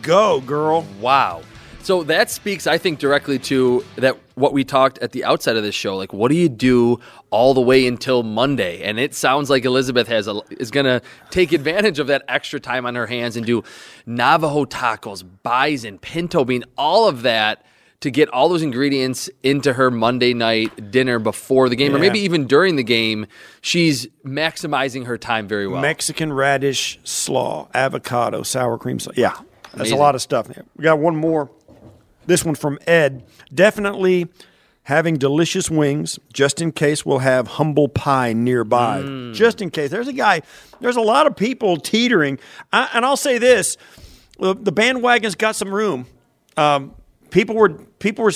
Go, girl. Wow. So that speaks, I think, directly to that what we talked at the outset of this show. Like, what do you do all the way until Monday? And it sounds like Elizabeth has a, is going to take advantage of that extra time on her hands and do Navajo tacos, bison, pinto bean, all of that to get all those ingredients into her Monday night dinner before the game, or maybe even during the game. She's maximizing her time very well. Mexican radish slaw, avocado, sour cream. Slaw. Yeah, that's a lot of stuff. We got one more. This one from Ed. Definitely having delicious wings, just in case we'll have humble pie nearby. Mm. Just in case. There's a guy, there's a lot of people teetering. I, and I'll say this the the bandwagon's got some room. Um, people were, people were,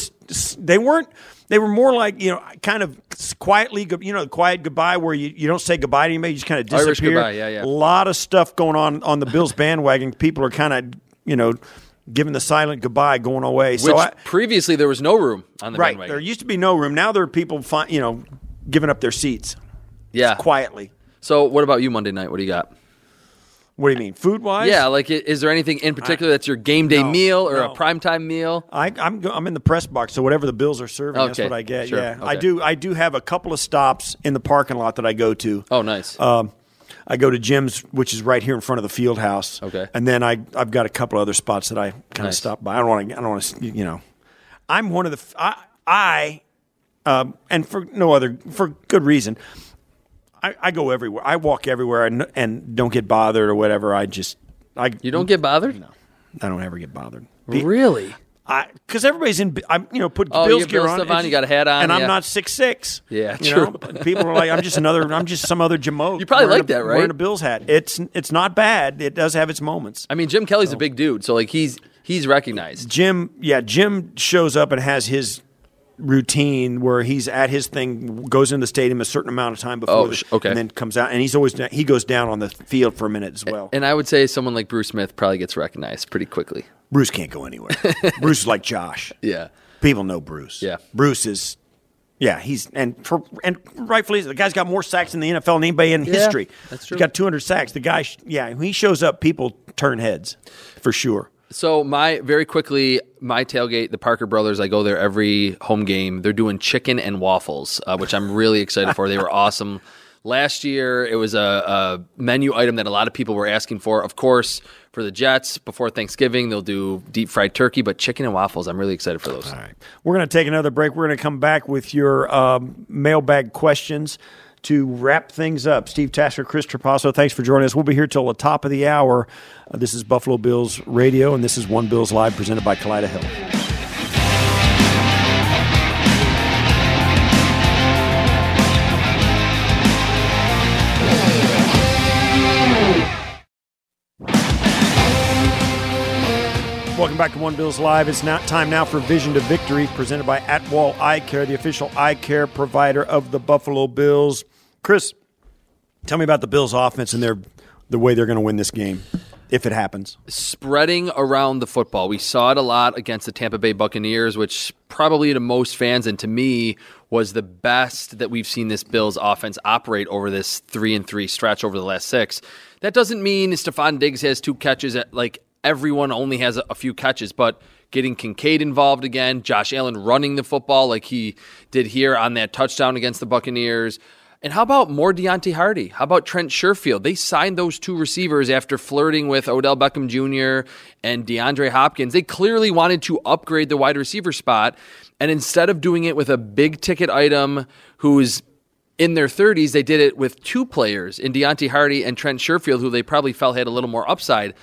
they weren't, they were more like, you know, kind of quietly, you know, quiet goodbye where you, you don't say goodbye to anybody, you just kind of disappear. Irish goodbye, yeah, yeah. A lot of stuff going on on the Bills bandwagon. People are kind of, you know, giving the silent goodbye, going away. Which so I, previously there was no room on the right, bandwagon. there used to be no room. Now there are people, fi- you know, giving up their seats yeah. quietly. So, what about you Monday night? What do you got? What do you mean, food wise? Yeah, like is there anything in particular that's your game day no, meal or no. a primetime meal? I, I'm I'm in the press box, so whatever the Bills are serving, that's what I get. sure, Yeah, I do. I do have a couple of stops in the parking lot that I go to. Oh, nice. Um, I go to Jim's, which is right here in front of the field house. Okay. And then I I've got a couple other spots that I kind of Nice. stop by. I don't want to. I don't want to. You know, I'm one of the. I um, and for no other for good reason. I, I go everywhere. I walk everywhere and and don't get bothered or whatever. I just I You don't get bothered? No, I don't ever get bothered. Really? Because everybody's in. I'm you know put Oh, Bills gear Bill on. you got a hat on, and I'm not six six. Yeah, you true. Know? People are like, I'm just another. I'm just some other Jamoke. [LAUGHS] You probably like a- that, right? Wearing a Bills hat. It's it's not bad. It does have its moments. I mean, Jim Kelly's a big dude, so like he's he's recognized. Jim, yeah, Jim shows up and has his routine where he's at his thing, goes in the stadium a certain amount of time before, Oh, the- okay. and then comes out, and he's always he goes down on the field for a minute as well. And I would say someone like Bruce Smith probably gets recognized pretty quickly. Bruce can't go anywhere. [LAUGHS] Bruce is like Josh. Yeah. People know Bruce. Yeah. Bruce is, yeah, he's and for and rightfully the guy's got more sacks in the NFL than anybody in Yeah, history. that's true. He's got 200 sacks. The guy, yeah, when he shows up, people turn heads for sure. So my very quickly, my tailgate, the Parker Brothers. I go there every home game. They're doing chicken and waffles, uh, which I'm really excited for. They were [LAUGHS] awesome. Last year, it was a, a menu item that a lot of people were asking for. Of course, for the Jets before Thanksgiving, they'll do deep fried turkey, but chicken and waffles. I'm really excited for those. All right. We're going to take another break. We're going to come back with your um, mailbag questions to wrap things up. Steve Tasker, Chris Trapasso, thanks for joining us. We'll be here till the top of the hour. Uh, this is Buffalo Bills Radio, and this is One Bills Live presented by Kaleida Health. Welcome back to One Bills Live. It's now time now for Vision to Victory, presented by Atwal Eye Care, the official eye care provider of the Buffalo Bills. Chris, tell me about the Bills' offense and their the way they're going to win this game, if it happens. spreading around the football. We saw it a lot against the Tampa Bay Buccaneers, which probably to most fans and to me was the best that we've seen this Bills offense operate over this three and three stretch over the last six. That doesn't mean Stefon Diggs has two catches. At, like everyone only has a, a few catches, but getting Kincaid involved again, Josh Allen running the football like he did here on that touchdown against the Buccaneers. And how about more Deonte Harty? How about Trent Sherfield? They signed those two receivers after flirting with Odell Beckham Jr. and DeAndre Hopkins. They clearly wanted to upgrade the wide receiver spot. And instead of doing it with a big ticket item who's in their 30s, they did it with two players in Deonte Harty and Trent Sherfield, who they probably felt had a little more upside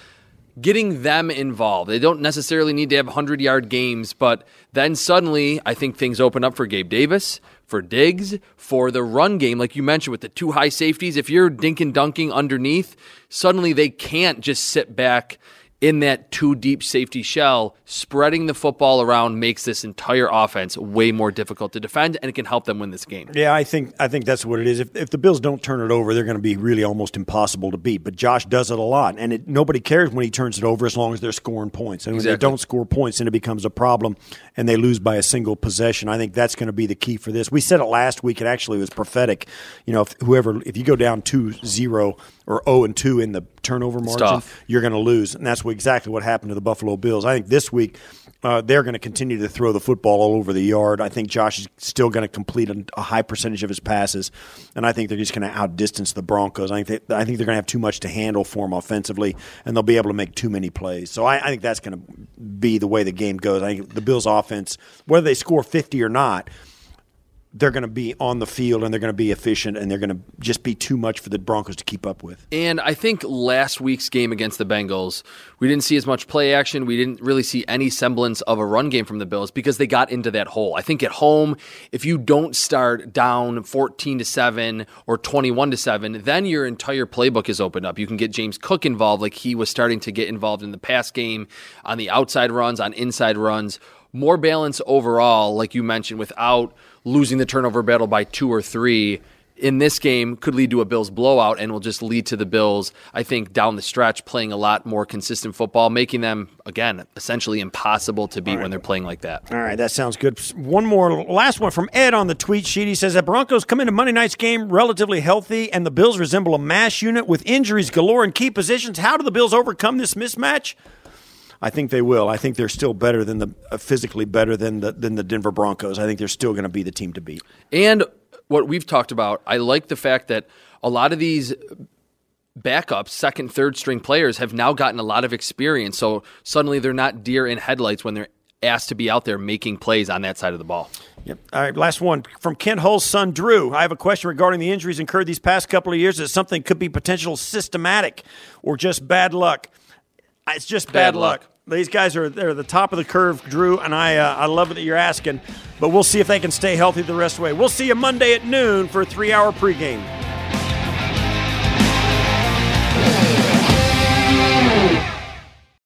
getting them involved. They don't necessarily need to have 100 yard games, but then suddenly I think things open up for Gabe Davis, for Diggs, for the run game, like you mentioned with the two high safeties. If you're dink and dunking underneath, suddenly they can't just sit back in that two deep safety shell. Spreading the football around makes this entire offense way more difficult to defend, and it can help them win this game. Yeah, I think I think that's what it is. If, if the Bills don't turn it over, they're going to be really almost impossible to beat. But Josh does it a lot, and it, nobody cares when he turns it over as long as they're scoring points. And when they don't score points, then it becomes a problem, and they lose by a single possession. I think that's going to be the key for this. We said it last week. It actually was prophetic. You know, if whoever if you go down 2-0 or zero and two in the turnover margin, you're going to lose, and that's what, exactly what happened to the Buffalo Bills. I think this week uh, they're going to continue to throw the football all over the yard. I think Josh is still going to complete a, a high percentage of his passes, and I think they're just going to outdistance the Broncos. I think they, I think they're going to have too much to handle for them offensively, and they'll be able to make too many plays. So I, I think that's going to be the way the game goes. I think the Bills' offense, whether they score 50 or not. They're going to be on the field and they're going to be efficient and they're going to just be too much for the Broncos to keep up with. And I think last week's game against the Bengals, we didn't see as much play action. We didn't really see any semblance of a run game from the Bills because they got into that hole. I think at home, if you don't start down 14 to 7 or 21 to 7, then your entire playbook is opened up. You can get James Cook involved like he was starting to get involved in the pass game on the outside runs, on inside runs. More balance overall, like you mentioned, without losing the turnover battle by two or three in this game could lead to a Bills blowout and will just lead to the Bills, I think, down the stretch playing a lot more consistent football, making them, again, essentially impossible to beat when they're playing like that. All right, that sounds good. One more, last one from Ed on the tweet sheet. He says that Broncos come into Monday night's game relatively healthy, and the Bills resemble a mash unit with injuries galore in key positions. How do the Bills overcome this mismatch? I think they will. I think they're still better than the uh, physically better than the than the Denver Broncos. I think they're still going to be the team to beat. And what we've talked about, I like the fact that a lot of these backups, second, third string players have now gotten a lot of experience. So suddenly they're not deer in headlights when they're asked to be out there making plays on that side of the ball. Yep. All right, last one from Kent Hull's son, Drew. I have a question regarding the injuries incurred these past couple of years. Is something could be potential systematic or just bad luck? It's just bad, Bad luck. luck. These guys are they're the top of the curve, Drew, and I uh, I love it that you're asking. But we'll see if they can stay healthy the rest of the way. We'll see you Monday at noon for a three-hour pregame.